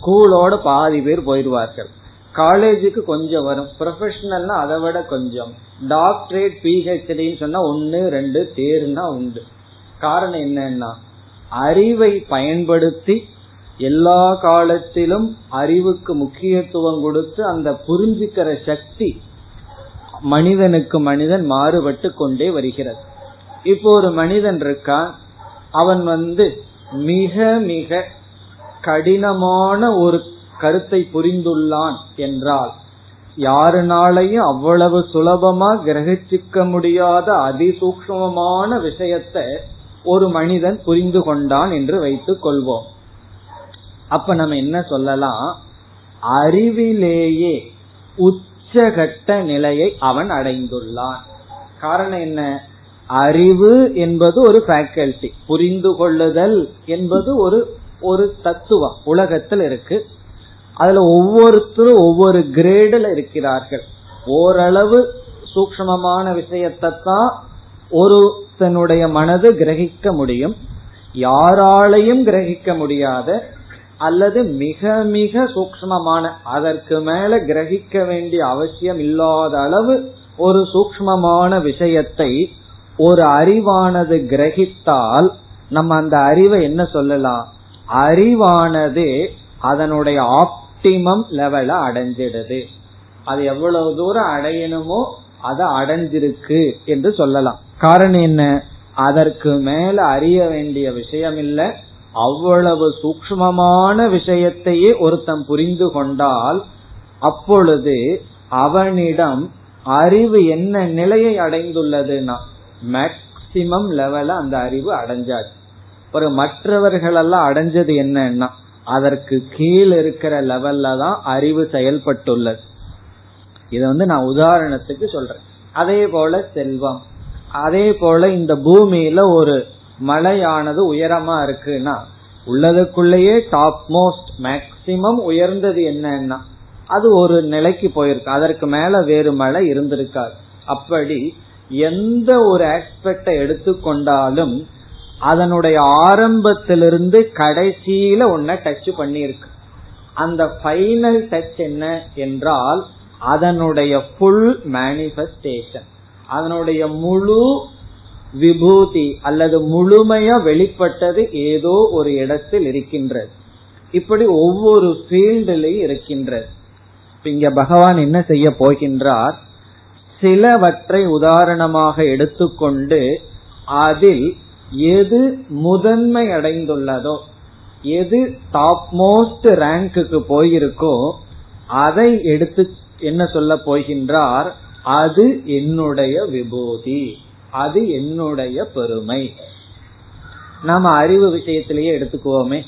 ஸ்கூலோட பாதி பேர் போயிடுவார்கள். காலேஜுக்கு கொஞ்சம் வரும். ப்ரொஃபஷனல்னா அதை விட கொஞ்சம். டாக்டரேட் பிஹெச்டின்னு சொன்னா ஒன்னு ரெண்டு தேர்னா உண்டு. காரணம் என்னன்னா அறிவை பயன்படுத்தி எல்லா காலத்திலும் அறிவுக்கு முக்கியத்துவம் கொடுத்து அந்த புரிஞ்சுக்கிற சக்தி மனிதனுக்கு மனிதன் மாறுபட்டு கொண்டே வருகிறது. இப்போ ஒரு மனிதன் இருக்கான். அவன் வந்து மிக மிக கடினமான ஒரு கருத்தை புரிந்துள்ளான் என்றால் யாருனாலையும் அவ்வளவு சுலபமா கிரகிச்சிக்க முடியாத அதிசூக்மமான விஷயத்தை ஒரு மனிதன் புரிந்து கொண்டான் என்று வைத்துக் கொள்வோம். அப்ப நம்ம என்ன சொல்லலாம்? அறிவிலேயே உச்சகட்ட நிலையை அவன் அடைந்துள்ளான். காரணம் என்ன? அறிவு என்பது ஒரு ஃபேக்கல்டி புரிந்து கொள்ளுதல் என்பது ஒரு ஒரு தத்துவம். உலகத்தில் இருக்கு. அதுல ஒவ்வொருத்தரும் ஒவ்வொரு கிரேடில் இருக்கிறார்கள். ஓரளவு சூக்மமான விஷயத்தை தான் ஒருத்தனுடைய மனது கிரகிக்க முடியும். யாராலையும் கிரகிக்க முடியாத அல்லது மிக மிக சூக்மமான அதற்கு மேல கிரகிக்க வேண்டிய அவசியம் இல்லாத அளவு ஒரு சூக்மமான விஷயத்தை ஒரு அறிவானது கிரகித்தால் நம்ம அந்த அறிவை என்ன சொல்லலாம்? அறிவானது அதனுடைய ஆப்டிமம் லெவல அடைஞ்சிடுது. அது எவ்வளவு தூரம் அடையணுமோ அதை அடைஞ்சிருக்கு என்று சொல்லலாம். காரணம் என்ன? அதற்கு மேல அறிய வேண்டிய விஷயம் இல்ல. அவ்வளவு சூக்மமான விஷயத்தையே ஒருத்தன் புரிந்து கொண்டால் அப்பொழுது அவனிடம் அறிவு என்ன நிலையை அடைந்துள்ளதுன்னா மேக்சிமம் லெவல அந்த அறிவு அடைஞ்சாச்சு. ஒரு மற்றவர்கள் எல்லாம் அடைஞ்சது என்னன்னா அதற்கு கீழ் இருக்கிற லெவல்ல தான் அறிவு செயல்பட்டுள்ளது. இத வந்து நான் உதாரணத்துக்கு சொல்றேன். அதே போல செல்வம். அதே போல இந்த பூமியில ஒரு மலையானது உயரமா இருக்குன்னா உள்ளதுக்குள்ளேயே டாப் மோஸ்ட் மேக்சிமம் உயர்ந்தது என்னன்னா அது ஒரு நிலைக்கு போயிருக்கு. அதற்கு மேல வேறு மலை இருந்திருக்காது. அப்படி எந்த ஒரு ஆஸ்பெக்ட எடுத்துக்கொண்டாலும் அதனுடைய ஆரம்பத்திலிருந்து கடைசியில ஒன்ன டச் பண்ணிருக்கு அந்த ஃபைனல் டச் என்ன என்றால் அதனுடைய ஃபுல் மேனிபெஸ்டேஷன் அதனுடைய முழு விபூதி அல்லது முழுமையா வெளிப்பட்டது ஏதோ ஒரு இடத்தில் இருக்கின்றது. இப்படி ஒவ்வொரு ஃபீல்டிலையும் இருக்கின்றது. இங்க பகவான் என்ன செய்ய போகின்றார்? சிலவற்றை உதாரணமாக எடுத்துக்கொண்டு அதில் எது முதன்மை அடைந்துள்ளதோ எது டாப் மோஸ்ட் ரேங்க்குக்கு போயிருக்கோ அதை எடுத்து என்ன சொல்ல போகின்றார்? அது என்னுடைய விபூதி. அது என்னுடைய பெருமை. நாம அறிவு விஷயத்திலேயே எடுத்துக்குவோமே.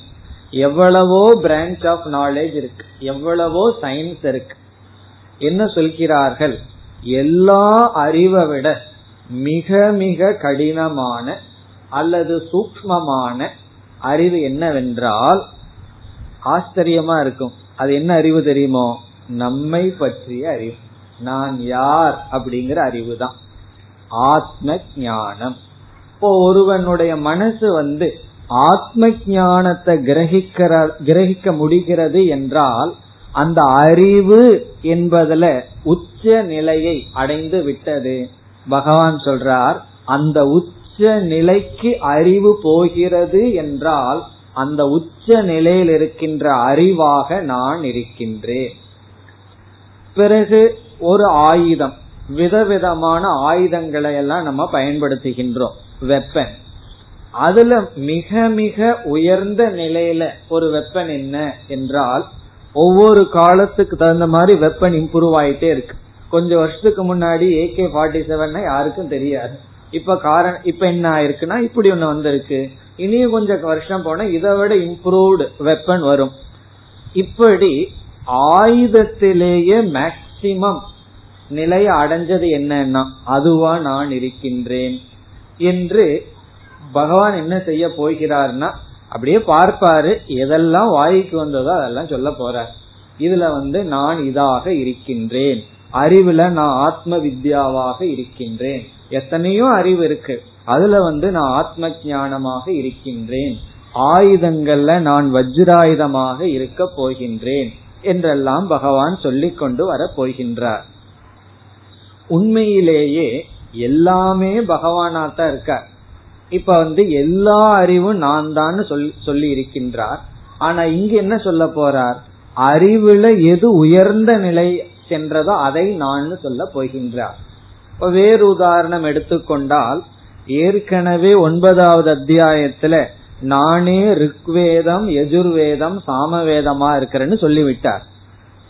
எவ்வளவோ பிரான்ச் ஆஃப் நாலேஜ் இருக்கு. எவ்வளவோ சயின்ஸ் இருக்கு. என்ன சொல்கிறார்கள்? எல்லா அறிவை விட மிக மிக கடினமான அல்லது சூக்மமான அறிவு என்னவென்றால் ஆச்சரியமா இருக்கும். அது என்ன அறிவு தெரியுமோ? நம்மை பற்றிய அறிவு. நான் யார் அப்படிங்கிற அறிவு தான் ஆத்ம ஞானம் இப்போ ஒருவனுடைய மனசு வந்து ஆத்ம ஞானத்தை கிரகிக்கிற கிரகிக்க முடிகிறது என்றால் அந்த அறிவு என்பதுல உச்ச நிலையை அடைந்து விட்டது. பகவான் சொல்றார் அந்த உச்ச உச்ச நிலைக்கு அறிவு போகிறது என்றால் அந்த உச்ச நிலையில் இருக்கின்ற அறிவாக நான் இருக்கின்றேன். பிறகு ஒரு ஆயுதம் விதவிதமான ஆயுதங்களை எல்லாம் நம்ம பயன்படுத்துகின்றோம் வெப்பன் அதுல மிக மிக உயர்ந்த நிலையில ஒரு வெப்பன் என்ன என்றால் ஒவ்வொரு காலத்துக்கு தகுந்த மாதிரி வெப்பன் இம்ப்ரூவ் ஆயிட்டே இருக்கு. கொஞ்சம் வருஷத்துக்கு முன்னாடி ஏகே ஃபார்ட்டி செவன் யாருக்கும் தெரியாது. இப்ப காரணம் இப்ப என்ன ஆயிருக்குன்னா இப்படி ஒண்ணு வந்திருக்கு. இனியும் கொஞ்சம் வருஷம் போனா இதை விட இம்ப்ரூவ்டு வெப்பன் வரும். இப்படி ஆயுதத்திலேயே மேக்சிமம் நிலைய அடைஞ்சது என்னன்னா அதுவா நான் இருக்கின்றேன் என்று பகவான் என்ன செய்ய போகிறார்னா அப்படியே பார்ப்பாரு எதெல்லாம் வாய்க்கு வந்ததோ அதெல்லாம் சொல்ல போறார். இதுல வந்து நான் இதாக இருக்கின்றேன். அறிவுல நான் ஆத்ம வித்யாவாக இருக்கின்றேன். எத்தனையோ அறிவு இருக்கு. அதுல வந்து நான் ஆத்ம ஞானமாக இருக்கின்றேன். ஆயுதங்கள்ல நான் வஜ்ராயுதமாக இருக்க போகின்றேன் என்றெல்லாம் பகவான் சொல்லிக் கொண்டு வர போகின்றார். உண்மையிலேயே எல்லாமே பகவானாத்தான் இருக்கார் இப்ப வந்து எல்லா அறிவும் நான் தான் சொல்லி சொல்லி இருக்கின்றார் ஆனா இங்க என்ன சொல்ல போறார்? அறிவுல எது உயர்ந்த நிலை சென்றதோ அதை நான் சொல்ல போகின்றார். இப்ப வேறு உதாரணம் எடுத்துக்கொண்டால் ஏற்கனவே ஒன்பதாவது அத்தியாயத்துல நானே ரிக்வேதம் எஜுர்வேதம் சாமவேதமா இருக்கிறேன்னு சொல்லிவிட்டார்.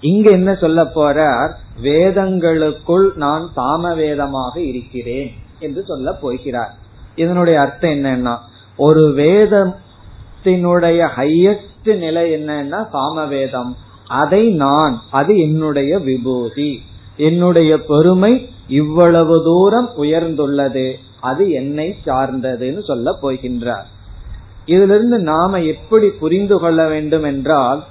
இங்க என்ன சொல்ல போறார்? வேதங்களுக்குள் நான் சாமவேதமாக இருக்கிறேன் என்று சொல்ல போகிறார். இதனுடைய அர்த்தம் என்னன்னா ஒரு வேதத்தினுடைய ஹையஸ்ட் நிலை என்னன்னா சாமவேதம். அதை நான் அது என்னுடைய விபூதி. என்னுடைய பெருமை இவ்வளவு தூரம் உயர்ந்துள்ளது அது என்னை சார்ந்ததுன்னு சொல்ல போகின்றார். இதிலிருந்து நாம எப்படி புரிந்து கொள்ள வேண்டும் என்றால்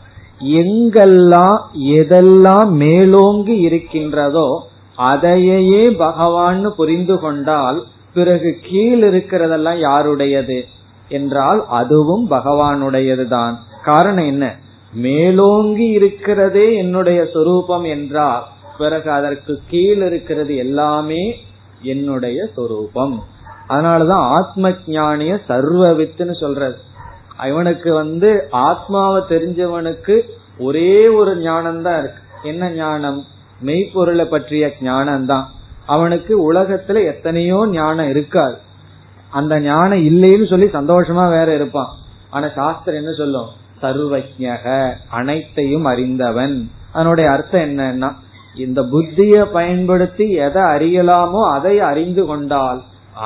எங்கெல்லாம் எதெல்லாம் மேலோங்கி இருக்கின்றதோ அதையே பகவான் புரிந்து கொண்டால் பிறகு கீழ் இருக்கிறதெல்லாம் யாருடையது? என்றால் அதுவும் பகவானுடையதுதான். காரணம் என்ன? மேலோங்கி இருக்கிறதே என்னுடைய சொரூபம் என்றால் பிறகு அதற்கு கீழ் இருக்கிறது எல்லாமே என்னுடைய சொரூபம். அதனாலதான் ஆத்ம ஞானிய சர்வவித்துன்னு சொல்றது இவனுக்கு வந்து ஆத்மாவை தெரிஞ்சவனுக்கு ஒரே ஒரு ஞானம் தான் இருக்கு. என்ன ஞானம்? மெய்ப்பொருளை பற்றிய ஞானம் தான் அவனுக்கு உலகத்துல எத்தனையோ ஞானம் இருக்காது. அந்த ஞானம் இல்லைன்னு சொல்லி சந்தோஷமா வேற இருப்பான். ஆனா சாஸ்திரம் என்ன சொல்லும்? சர்வஜக அனைத்தையும் அறிந்தவன். அதனுடைய அர்த்தம் என்னன்னா இந்த புத்திய பயன்படுத்தி எதை அறியலாமோ அதை அறிந்து கொண்டால்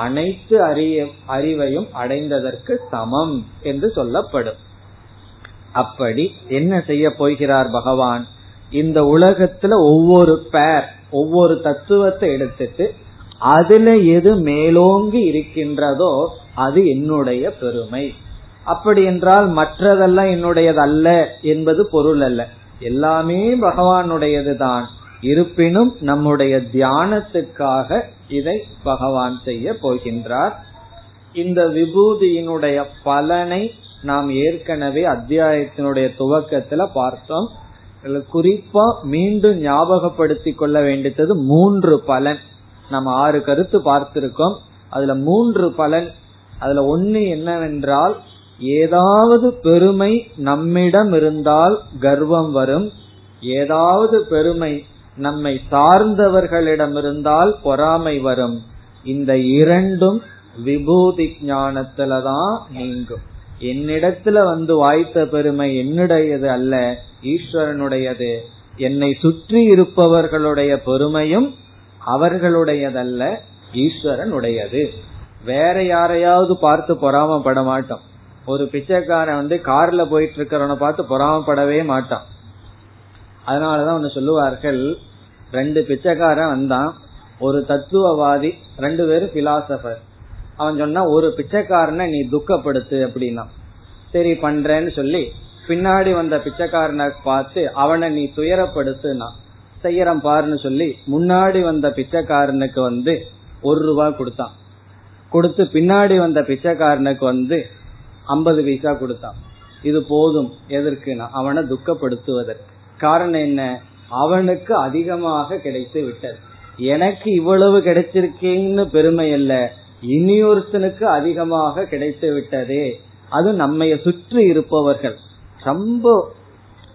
அனைத்து அறிய அறிவையும் அடைந்ததற்கு சமம் என்று சொல்லப்படும். அப்படி என்ன செய்ய போகிறார் பகவான்? இந்த உலகத்துல ஒவ்வொரு பேர் ஒவ்வொரு தத்துவத்தை எடுத்துட்டு அதுல எது மேலோங்கி இருக்கின்றதோ அது என்னுடைய பெருமை. அப்படி என்றால் மற்றதெல்லாம் என்னுடையது அல்ல என்பது பொருள் அல்ல. எல்லாமே பகவானுடையது தான் இருப்பினும் நம்முடைய தியானத்துக்காக இதை பகவான் செய்ய போகின்றார். இந்த விபூதியினுடைய பலனை நாம் ஏற்கனவே அத்தியாயத்தினுடைய துவக்கத்துல பார்த்தோம். குறிப்பா மீண்டும் ஞாபகப்படுத்தி கொள்ள வேண்டியது மூன்று பலன். நம்ம ஆறு கருத்து பார்த்திருக்கோம். அதுல மூன்று பலன். அதுல ஒன்னு என்னவென்றால் ஏதாவது பெருமை நம்மிடம் இருந்தால் கர்வம் வரும். ஏதாவது பெருமை நம்மை சார்ந்தவர்களிடம் இருந்தால் பொறாமை வரும். இந்த இரண்டும் விபூதி ஞானத்துலதான் நீங்கும். என்னிடத்துல வந்து வாய்த்த பெருமை என்னுடையது அல்ல ஈஸ்வரனுடையது. என்னை சுற்றி இருப்பவர்களுடைய பெருமையும் அவர்களுடையதல்ல ஈஸ்வரனுடையது. வேற யாரையாவது பார்த்து பொறாமப்பட மாட்டோம். ஒரு பிச்சைக்காரன் வந்து கார்ல போயிட்டு இருக்கிறவனை பார்த்து பொறாமப்படவே மாட்டான். அதனாலதான் ஒண்ணு சொல்லுவார்கள் ரெண்டு பிச்சைக்காரன் வந்தான். ஒரு தத்துவவாதி ரெண்டு பேரும் பிலாசபர் அவன் சொன்னா ஒரு பிச்சைக்காரனை நீ துக்கப்படுத்து அப்படின்னா. சரி பண்றேன்னு சொல்லி பின்னாடி வந்த பிச்சைக்காரனை பார்த்து அவனை நீ துயரப்படுத்துனா. செய்யறம் பாருன்னு சொல்லி முன்னாடி வந்த பிச்சைக்காரனுக்கு வந்து ஒரு ரூபா கொடுத்தான். கொடுத்து பின்னாடி வந்த பிச்சைக்காரனுக்கு வந்து ஐம்பது பைசா கொடுத்தான். இது போதும் எதற்குனா அவனை துக்கப்படுத்துவதற்கு. காரணம் என்ன? அவனுக்கு அதிகமாக கிடைத்து விட்டது. எனக்கு இவ்வளவு கிடைச்சிருக்கேன்னு பெருமை அல்ல. இனியொருத்தனுக்கு அதிகமாக கிடைத்து விட்டதே. அது நம்மைய சுற்றி இருப்பவர்கள். ரொம்ப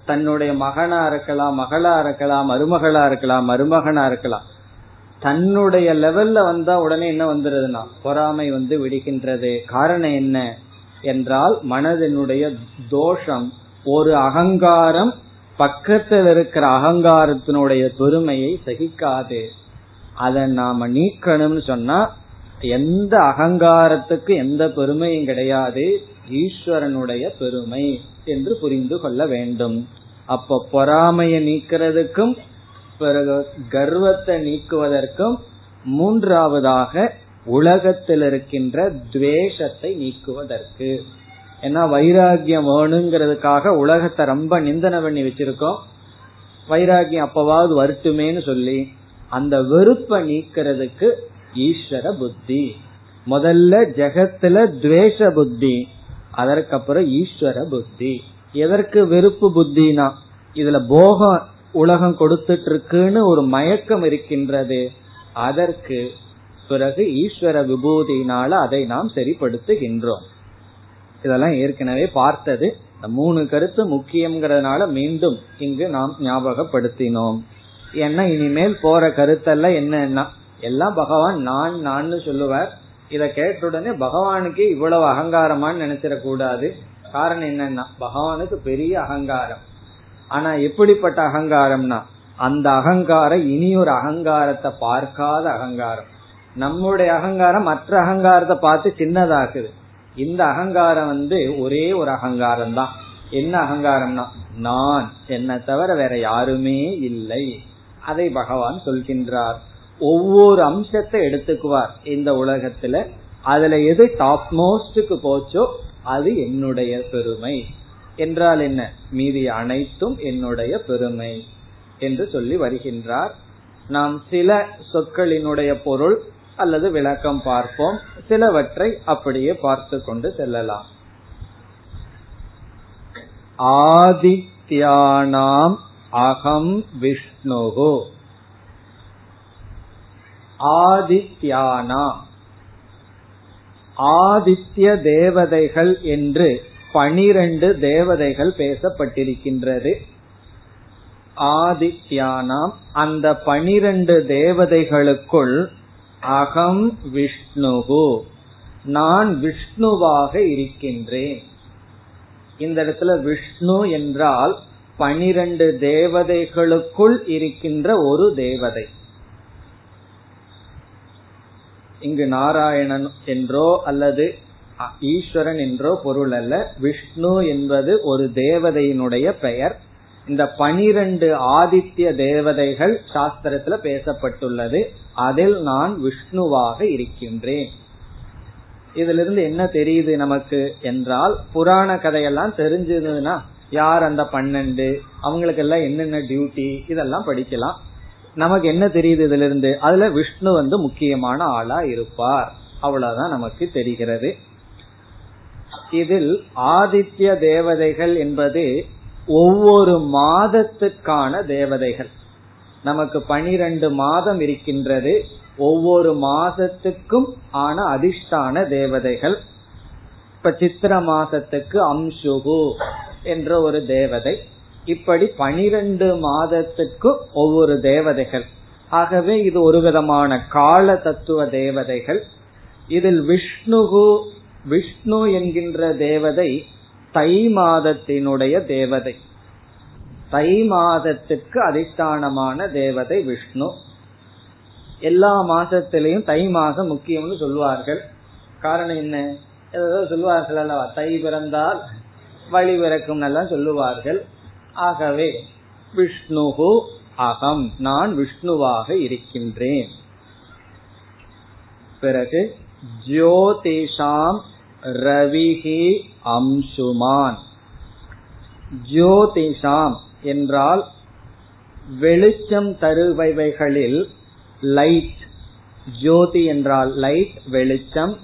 தன்னுடைய மகனா இருக்கலாம் மகளா இருக்கலாம் மருமகளா இருக்கலாம் மருமகனா இருக்கலாம். தன்னுடைய லெவல்ல வந்தா உடனே என்ன வந்துருதுன்னா பொறாமை வந்து விடுகின்றது. காரணம் என்ன? என்றால் மனதினுடைய தோஷம் ஒரு அகங்காரம் பக்கத்தில் இருக்கிற அகங்காரத்தினுடைய பெருமையை சகிக்காது. அதை நாம நீக்கணும்னு சொன்னா எந்த அகங்காரத்துக்கு எந்த பெருமையும் கிடையாது. ஈஸ்வரனுடைய பெருமை என்று புரிந்து கொள்ள வேண்டும். அப்ப பொறாமையை நீக்கிறதுக்கும் பிறகு கர்வத்தை நீக்குவதற்கும் மூன்றாவதாக உலகத்தில் இருக்கின்ற துவேஷத்தை நீக்குவதற்கு. ஏன்னா வைராகியம் வேணுங்கிறதுக்காக உலகத்தை ரொம்ப நிந்தனை பண்ணி வச்சிருக்கோம். வைராகியம் அப்பவாவது வருட்டுமேன்னு சொல்லி அந்த வெறுப்பை நீக்கிறதுக்கு ஈஸ்வர புத்தி. முதல்ல ஜெகத்துல துவேஷ புத்தி அதற்கப்புறம் ஈஸ்வர புத்தி. எதற்கு வெறுப்பு புத்தினா இதுல போகம் உலகம் கொடுத்துட்டு இருக்குன்னு ஒரு மயக்கம் இருக்கின்றது. அதற்கு பிறகு ஈஸ்வர விபூதியினால அதை நாம் சரிப்படுத்துகின்றோம். இதெல்லாம் ஏற்கனவே பார்த்தது. இந்த மூணு கருத்து முக்கியம்ங்கிறதுனால மீண்டும் இங்கு நாம் ஞாபகப்படுத்தினோம். ஏன்னா இனிமேல் போற கருத்தெல்லாம் என்னன்னா எல்லாம் பகவான் நான் நான் சொல்லுவார். இத கேட்ட உடனே பகவானுக்கு இவ்வளவு அகங்காரமான்னு நினைச்சிடக்கூடாது. காரணம் என்னன்னா பகவானுக்கு பெரிய அகங்காரம். ஆனா எப்படிப்பட்ட அகங்காரம்னா அந்த அகங்காரம் இனி ஒரு அகங்காரத்தை பார்க்காத அகங்காரம். நம்முடைய அகங்காரம் மற்ற அகங்காரத்தை பார்த்து சின்னதாக்குது. இந்த அகங்காரம் வந்து ஒரே ஒரு அகங்காரம் தான் என்ன அகங்காரம்னா நான் என்ன தவிர வேற யாருமே இல்லை. அதை பகவான் சொல்கின்றார். ஒவ்வொரு அம்சத்தை எடுத்துக்குவார் இந்த உலகத்துல. அதுல எது டாப் மோஸ்டுக்கு போச்சோ அது என்னுடைய பெருமை. என்றால் என்ன? மீதி அனைத்தும் என்னுடைய பெருமை. என்று சொல்லி வருகின்றார். நாம் சில சொற்களினுடைய பொருள் அல்லது விளக்கம் பார்ப்போம். சிலவற்றை அப்படியே பார்த்து கொண்டு செல்லலாம். ஆதித்யானாம் அகம் விஷ்ணுகு ஆதித்யானா ஆதித்ய தேவதைகள் என்று பனிரெண்டு தேவதைகள் பேசப்பட்டிருக்கின்றது. ஆதித்யானாம் அந்த பனிரெண்டு தேவதைகளுக்குள் அகம் விஷ்ணுகு. நான் விஷ்ணுவாக இருக்கின்றேன். இந்த இடத்துல விஷ்ணு என்றால் பனிரெண்டு தேவதைகளுக்குள் இருக்கின்ற ஒரு தேவதை. இங்கு நாராயணன் என்றோ அல்லது ஈஸ்வரன் என்றோ பொருள் அல்ல. விஷ்ணு என்பது ஒரு தேவதையினுடைய பெயர். இந்த பனிரெண்டு ஆதித்ய தேவதைகள் சாஸ்திரத்துல பேசப்பட்டுள்ளது. அதில் நான் விஷ்ணுவாக இருக்கின்றேன். இதுல இருந்து என்ன தெரியுது நமக்கு என்றால் புராண கதையெல்லாம் தெரிஞ்சதுன்னா யார் அந்த பன்னெண்டு அவங்களுக்கு எல்லாம் என்னென்ன டியூட்டி இதெல்லாம் படிக்கலாம். நமக்கு என்ன தெரியுது இதுல இருந்து அதுல விஷ்ணு வந்து முக்கியமான ஆளா இருப்பார். அவ்வளவுதான் நமக்கு தெரிகிறது. இதில் ஆதித்ய தேவதைகள் என்பது ஒவ்வொரு மாதத்துக்கான தேவதைகள். நமக்கு பனிரெண்டு மாதம் இருக்கின்றது. ஒவ்வொரு மாதத்துக்கும் ஆன அதிர்ஷ்டான தேவதைகள். இப்ப சித்திர மாசத்துக்கு அம்சுகு என்ற ஒரு தேவதை. இப்படி பனிரெண்டு மாதத்துக்கு ஒவ்வொரு தேவதைகள். ஆகவே இது ஒரு விதமான கால தத்துவ தேவதைகள். இதில் விஷ்ணுகு விஷ்ணு என்கின்ற தேவதை தை மாதத்தினுடைய தேவதை. தை மாதத்திற்கு அதிஷ்டானமான தேவதை விஷ்ணு. எல்லா மாசத்திலையும் தை மாதம் முக்கியம்னு சொல்லுவார்கள். காரணம் என்ன? ஏதோ சொல்லுவார்கள் அல்லவா தை பிறந்தால் வழி பிறக்கும் எல்லாம் சொல்லுவார்கள். ஆகவே விஷ்ணுகு அகம். நான் விஷ்ணுவாக இருக்கின்றேன். பிறகு ஜோதிஷாம் ரவிகி அம்சுமான். ஜோதிஷாம் என்றால் வெளிச்சம் தருபவைகளில் லைட் ஜோதி என்றால் லைட் வெளிச்சம்.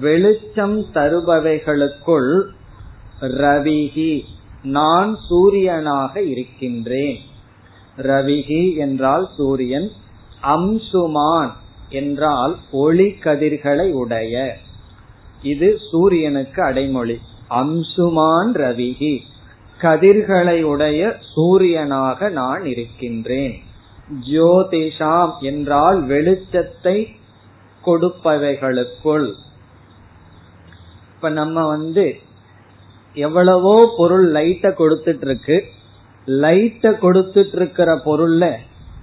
வெளிச்சம் தருபவைகளுக்குள் ரவிகி நான் சூரியனாக இருக்கின்றேன். ரவிகி என்றால் சூரியன் அம்சுமான் என்றால் ஒளி கதிர்களை உடைய. இது சூரியனுக்கு அடைமொழி. அம்சுமான் ரவிகி கதிர்களை உடைய சூரியனாக நான் இருக்கின்றேன். ஜோதிஷாம் என்றால் வெளிச்சத்தை கொடுப்பவைகளுக்குள். இப்ப நம்ம வந்து எவ்வளவோ பொருள் லைட்ட கொடுத்துட்டு இருக்கு லைட்ட கொடுத்துட்டு இருக்கிற பொருள்ல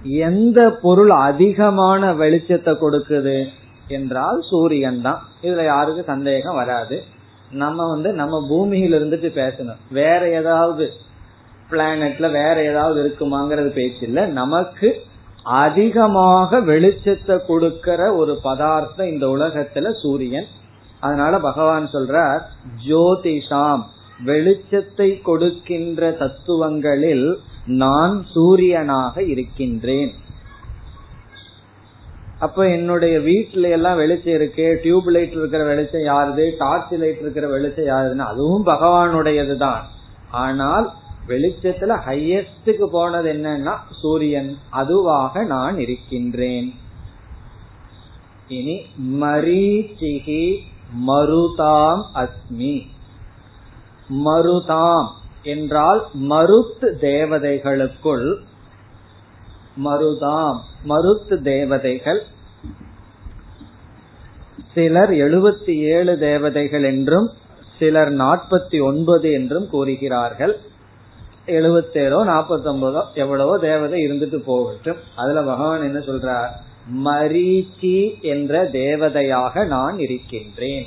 எந்த பொருள் அதிகமான வெளிச்சத்தை கொடுக்குது? என்றால் சூரியன் தான் இதுல யாருக்கும் சந்தேகம் வராது. நம்ம வந்து நம்ம பூமியில இருந்துட்டு பேசணும். வேற ஏதாவது பிளானட்ல வேற ஏதாவது இருக்குமாங்கிறது பேச்சு இல்ல நமக்கு அதிகமாக வெளிச்சத்தை கொடுக்கிற ஒரு பதார்த்தம் இந்த உலகத்துல சூரியன். அதனால பகவான் சொல்றார் ஜோதிஷாம் வெளிச்சத்தை கொடுக்கின்ற தத்துவங்களில் நான் சூரியனாக இருக்கின்றேன். அப்ப என்னுடைய வீட்டுல எல்லாம் வெளிச்சம் இருக்கு டியூப் லைட் இருக்கிற வெளிச்சம் யாருது? டார்ச் லைட் இருக்கிற வெளிச்சம் யாருதுன்னு அதுவும் பகவானுடையது தான் ஆனால் வெளிச்சத்துல ஹையஸ்டுக்கு போனது என்னன்னா சூரியன். அதுவாக நான் இருக்கின்றேன். இனி மரீச்சிகி மருதாம் அஸ்மி. மருதாம் என்றால் மருத் தேவதைகளுக்குள். மருதாம். மருத்து தேவதைகள். சிலர் எழுபத்தி ஏழு தேவதைகள் என்றும் சிலர் நாற்பத்தி ஒன்பது என்றும் கூறுகிறார்கள். எழுபத்தேழோ நாற்பத்தி ஒன்பதோ எவ்வளவோ தேவதை இருந்துட்டு போகட்டும். அதுல பகவான் என்ன சொல்றார்? மரீச்சி என்ற தேவதையாக நான் இருக்கின்றேன்.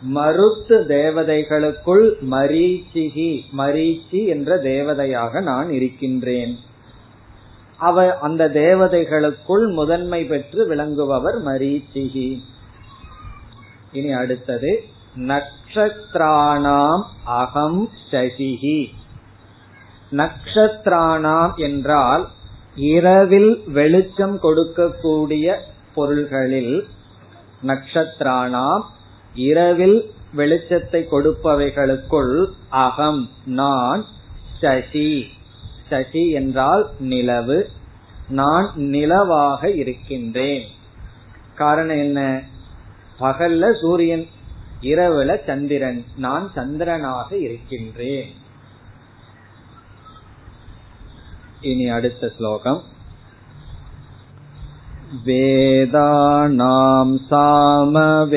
மருத்து தேவதைகளுக்குள் மரீச்சிகி மரீச்சி என்ற தேவதையாக நான் இருக்கின்றேன். அவ அந்த தேவதைகளுக்குள் முதன்மை பெற்று விளங்குபவர் மரீச்சிகி. இனி அடுத்தது நக்ஷத்ராணாம் அகம் சசிகி நக்ஷத்ராணாம் என்றால் இரவில் வெளிச்சம் கொடுக்கக்கூடிய பொருள்களில் நக்ஷத்ராணாம் இரவில் வெளிச்சத்தை கொடுப்பவைகளுக்குள் அகம் நான் சசி சசி என்றால் நிலவு நான் நிலவாக இருக்கின்றேன் காரணம் என்ன பகல்ல சூரியன் இரவுல சந்திரன் நான் சந்திரனாக இருக்கின்றேன் இனி அடுத்த ஸ்லோகம் वेदानां सामवेदोऽस्मि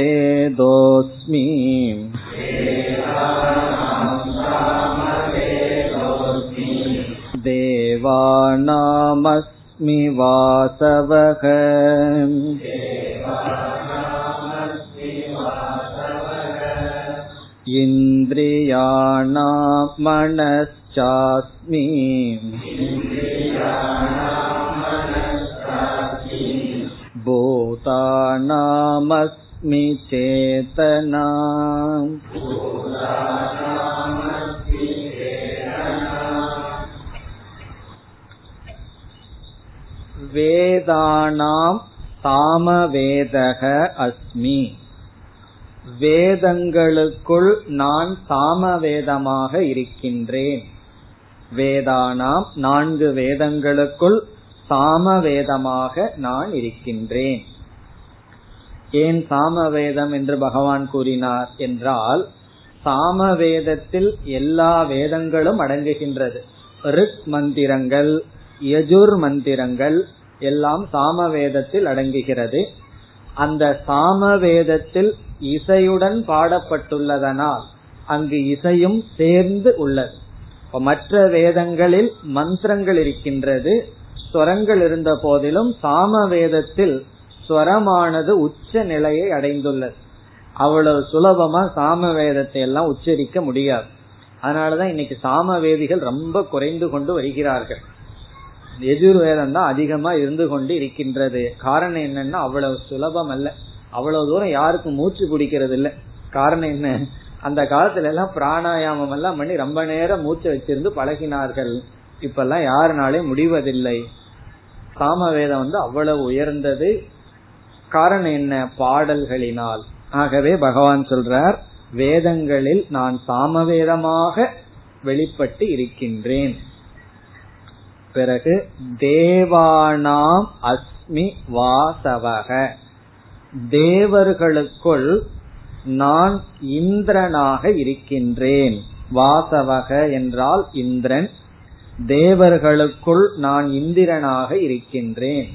देवानामस्मि वासवः इन्द्रियाणां मनश्चास्मि भूतानामस्मि चेतना வேதானாம் சாமவேதக அஸ்மி. வேதங்களுக்குள் நான் சாமவேதமாக இருக்கின்றேன். வேதானாம் நான்கு வேதங்களுக்குள் சாமவேதமாக நான் இருக்கின்றேன். ஏன் சாமவேதம் என்று பகவான் கூறினார் என்றால் சாமவேதத்தில் எல்லா வேதங்களும் அடங்குகின்றது. ரிக் மந்திரங்கள் யஜுர் மந்திரங்கள் எல்லாம் சாமவேதத்தில் அடங்குகிறது. அந்த சாமவேதத்தில் இசையுடன் பாடப்பட்டுள்ளதனால் அங்கு இசையும் சேர்ந்து உள்ளது. மற்ற வேதங்களில் மந்திரங்கள் இருக்கின்றது. ஸ்வரங்கள் இருந்த போதிலும் சாம வேதத்தில் ஸ்வரமானது உச்ச நிலையை அடைந்துள்ளது. அவ்வளவு சுலபமா சாம வேதத்தை எல்லாம் உச்சரிக்க முடியாது. அதனாலதான் இன்னைக்கு சாம வேதிகள் ரொம்ப குறைந்து கொண்டு வருகிறார்கள். எதிர்வேதம் தான் அதிகமா இருந்து கொண்டு இருக்கின்றது. காரணம் என்னன்னா அவ்வளவு சுலபம் அல்ல அவ்வளவு தூரம் யாருக்கும் மூச்சு பிடிக்கிறது இல்ல காரணம் என்ன? அந்த காலத்துல எல்லாம் பிராணாயாமம் எல்லாம் பண்ணி ரொம்ப நேரம் மூச்சை வச்சிருந்து பழகினார்கள். இப்பெல்லாம் யாருனாலே முடிவதில்லை. சாமவேதம் வந்து அவ்வளவு உயர்ந்தது. காரணம் என்ன? பாடல்களினால். ஆகவே பகவான் சொல்றார் வேதங்களில் நான் சாமவேதமாக வெளிப்பட்டு இருக்கின்றேன். பிறகு தேவானாம் அஸ்மி வாசவக. தேவர்களுக்குள் நான் இந்திரனாக இருக்கின்றேன். வாசவக என்றால் இந்திரன். தேவர்களுக்குள் நான் இந்திரனாக இருக்கின்றேன்.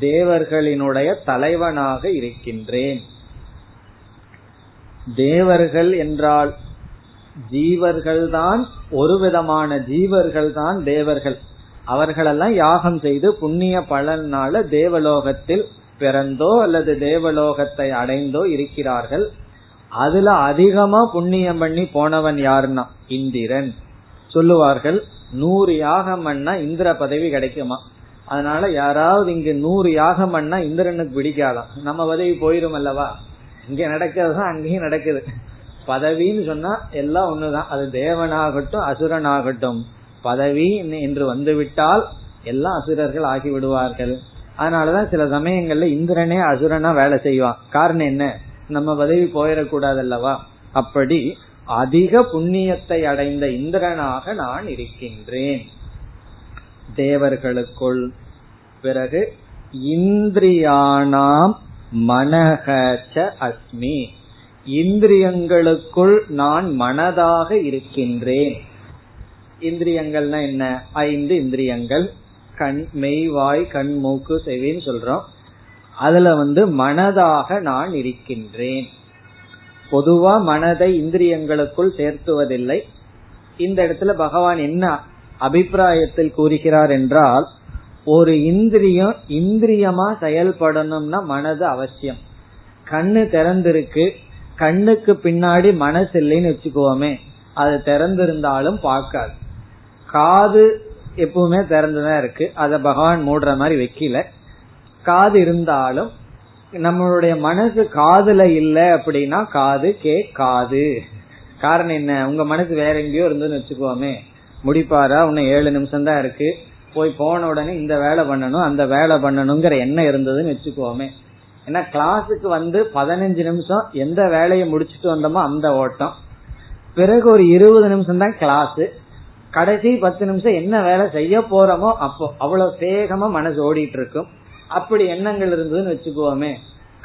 தேவர்களினுடைய தலைவனாக இருக்கின்றேன். தேவர்கள் என்றால் ஜீவர்கள்தான் ஒரு விதமான ஜீவர்கள் தான் தேவர்கள். அவர்களெல்லாம் யாகம் செய்து புண்ணிய பலனால தேவலோகத்தில் பிறந்தோ அல்லது தேவலோகத்தை அடைந்தோ இருக்கிறார்கள். அதுல அதிகமா புண்ணியம் பண்ணி போனவன் யாருன்னா? இந்திரன். சொல்லுவார்கள் நூறு யாகம் பண்ணா இந்திர பதவி கிடைக்குமா? அதனால யாராவது இங்கு நூறு யாகம் பண்ணா இந்திரனுக்கு பிடிக்காதான் நம்ம பதவி போயிரும் அல்லவா இங்க நடக்கிறதுதான் அங்கேயும் நடக்குது. பதவின்னு சொன்னா எல்லாம் ஒண்ணுதான். அது தேவனாகட்டும் அசுரனாகட்டும். பதவி என்று வந்துவிட்டால் எல்லாம் அசுரர்கள் ஆகி விடுவார்கள் அதனாலதான் சில சமயங்கள்ல இந்திரனே அசுரனா வேலை செய்வான். காரணம் என்ன? நம்ம பதவி போயிடக்கூடாது அல்லவா அப்படி அதிக புண்ணியத்தை அடைந்த இந்திரனாக நான் இருக்கின்றேன். தேவர்களுக்குள் பிறகு இந்திரியானாம் மனகச்ச அஸ்மி. இந்திரியங்களுக்குள் நான் மனதாக இருக்கின்றேன். இந்திரியங்கள்னா என்ன? ஐந்து இந்திரியங்கள். கண் மெய் வாய் கண் மூக்கு செவின்னு சொல்றோம். அதுல வந்து மனதாக நான் இருக்கின்றேன். பொதுவா மனதை இந்திரியங்களுக்குள் சேர்த்துவதில்லை. இந்த இடத்துல பகவான் என்ன அபிப்பிராயத்தில் கூறுகிறார் என்றால் ஒரு இந்திரியம் இந்திரியமா செயல்படணும்னா மனது அவசியம். கண்ணு திறந்திருக்கு. கண்ணுக்கு பின்னாடி மனசு இல்லைன்னு வச்சுக்கோமே. அது திறந்திருந்தாலும் பார்க்காது. காது எப்பவுமே திறந்துதான் இருக்கு. அத பகவான் மூடுற மாதிரி வைக்கல. காது இருந்தாலும் நம்மளுடைய மனசு காதுல இல்ல அப்படின்னா காது கேட்காது. காரணம் என்ன? உங்க மனசு வேற எங்கேயோ இருந்ததுன்னு வச்சுக்கோமே. முடிப்பாரா? இன்னும் ஏழு நிமிஷம் தான் இருக்கு. போய் போன உடனே இந்த வேலை பண்ணணும் அந்த வேலை பண்ணணுங்கிற எண்ணம் இருந்ததுன்னு வச்சுக்கோமே. ஏன்னா கிளாஸுக்கு வந்து பதினஞ்சு நிமிஷம் எந்த வேலையை முடிச்சுட்டு வந்தோமோ அந்த ஓட்டம். பிறகு ஒரு இருபது நிமிஷம் தான் கிளாஸ். கடைசி பத்து நிமிஷம் என்ன வேலை செய்ய போறோமோ அப்போ அவ்வளவு வேகமா மனசு ஓடிட்டு இருக்கும் அப்படி எண்ணங்கள் இருந்ததுன்னு வச்சுக்கோமே.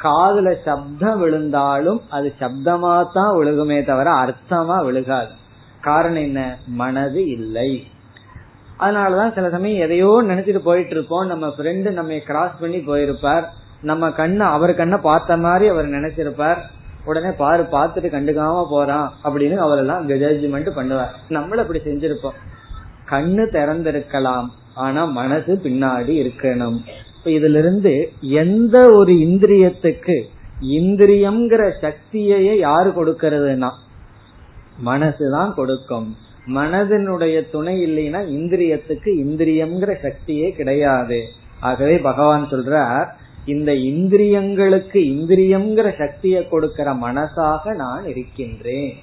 காதுல சப்தம் விழுந்தாலும் அது சப்தமா தான் விழுகுமே தவிர அர்த்தமா விழுகாது. காரணம் என்ன? மனது இல்லை. அதனாலதான் சில சமயம் எதையோ நினைச்சிட்டு போயிட்டு இருப்போம் நம்ம ஃப்ரெண்டு நம்ம கிராஸ் பண்ணி போயிருப்பார். நம்ம கண்ணு அவர் கண்ணை பார்த்த மாதிரி அவர் நினைச்சிருப்பார். உடனே பாரு பார்த்துட்டு கண்டுக்காம போறான் அப்படின்னு அவரெல்லாம் ஜட்ஜ்மெண்ட் பண்ணுவார் நம்மள அப்படி செஞ்சிருப்போம். கண்ணு திறந்திருக்கலாம் ஆனா மனசு பின்னாடி இருக்கணும். இப்ப இதுல இருந்து எந்த ஒரு இந்திரியத்துக்கு இந்திரியம்ங்கிற சக்தியையே யாரு கொடுக்கறதுனா மனசுதான் கொடுக்கும். மனதினுடைய துணை இல்லைன்னா இந்திரியத்துக்கு இந்திரியம்ங்கிற சக்தியே கிடையாது. ஆகவே பகவான் சொல்றார் இந்த இந்திரியங்களுக்கு இந்திரியம்ங்கிற சக்தியை கொடுக்கிற மனசாக நான் இருக்கின்றேன்.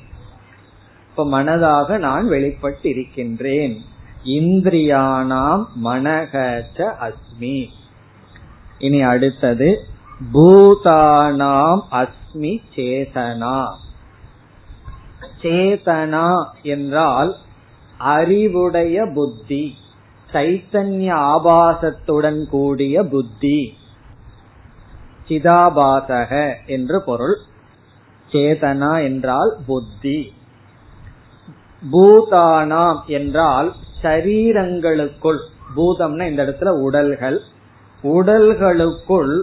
இப்ப மனதாக நான் வெளிப்பட்டு இருக்கின்றேன் இந்திரியானாம் மனகச்ச அஸ்மி. இனி அடுத்தது பூதானாம் அஸ்மி சேதனா. சேதனா என்றால் அறிவுடைய புத்தி சைத்தன்ய ஆபாசத்துடன் கூடிய புத்தி. சிதாபாசக என்று பொருள். சேதனா என்றால் புத்தி. பூதானாம் என்றால் சரீரங்களுக்குள். பூதம்னா இந்த இடத்துல உடல்கள். உடல்களுக்குள்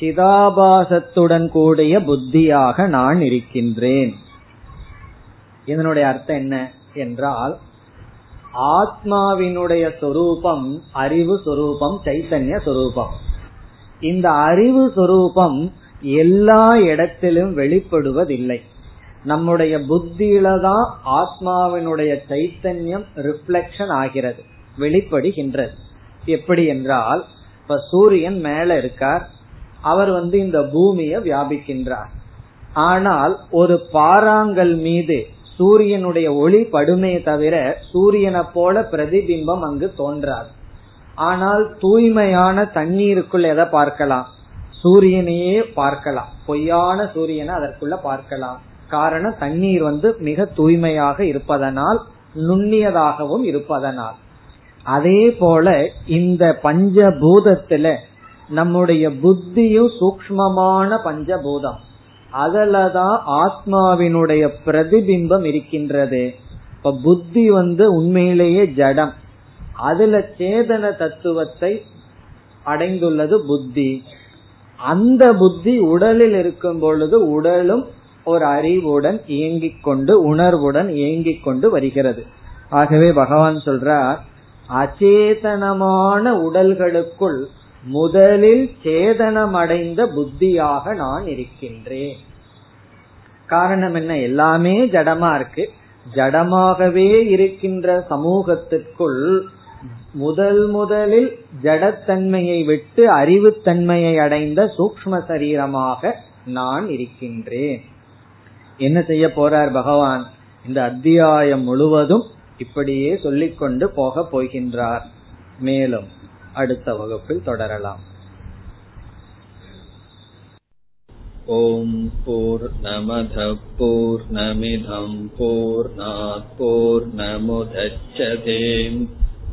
சிதாபாசத்துடன் கூடிய புத்தியாக நான் இருக்கின்றேன். இதனுடைய அர்த்தம் என்ன என்றால் ஆத்மாவினுடைய சொரூபம் அறிவு சொரூபம் சைத்தன்ய சொரூபம். இந்த அறிவு சொரூபம் எல்லா இடத்திலும் வெளிப்படுவதில்லை. நம்முடைய புத்தியில தான் ஆத்மாவினுடைய சைத்தன்யம் ரிஃப்ளெக்ஷன் ஆகிறது வெளிப்படுகின்றது. எப்படி என்றால் இப்ப சூரியன் மேல இருக்கார். அவர் வந்து இந்த பூமியை வியாபிக்கின்றார். ஆனால் ஒரு பாறாங்கல் மீது சூரியனுடைய ஒளி படுமே தவிர சூரியனை போல பிரதிபிம்பம் அங்கு தோன்றாது. ஆனால் தூய்மையான தண்ணீருக்குள் எதை பார்க்கலாம்? சூரியனையே பார்க்கலாம். பொய்யான சூரியனை அதற்குள்ள பார்க்கலாம். காரணம் தண்ணீர் வந்து மிக தூய்மையாக இருப்பதனால் நுண்ணியதாகவும் இருப்பதனால். அதே போல இந்த பஞ்சபூதத்துல நம்முடைய புத்தியும் சூக்மமான பஞ்சபூதம். அதுலதான் ஆத்மாவினுடைய பிரதிபிம்பம் இருக்கின்றது. இப்ப புத்தி வந்து உண்மையிலேயே ஜடம். அதுல சேதன தத்துவத்தை அடைந்துள்ளது புத்தி. அந்த புத்தி உடலில் இருக்கும் பொழுது உடலும் ஒரு அறிவுடன் இயங்கிக் கொண்டு உணர்வுடன் இயங்கிக் கொண்டு வருகிறது. ஆகவே பகவான் சொல்றார் அச்சேதனமான உடல்களுக்குள் முதலில் சேதனமடைந்த புத்தியாக நான் இருக்கின்றேன். காரணம் என்ன? எல்லாமே ஜடமா இருக்கு. ஜடமாகவே இருக்கின்ற சமூகத்திற்குள் முதல் முதலில் ஜடத்தன்மையை விட்டு அறிவுத்தன்மையை அடைந்த சூக்ம சரீரமாக நான் இருக்கின்றேன் என்ன செய்ய போறார் பகவான் இந்த அத்தியாயம் முழுவதும் இப்படியே சொல்லிக்கொண்டு போக போகின்றார் மேலும் அடுத்த வகுப்பில் தொடரலாம் ॐ पूर्णमधः पूर्णमिदम् पूर्णात् पूर्णमुदच्छते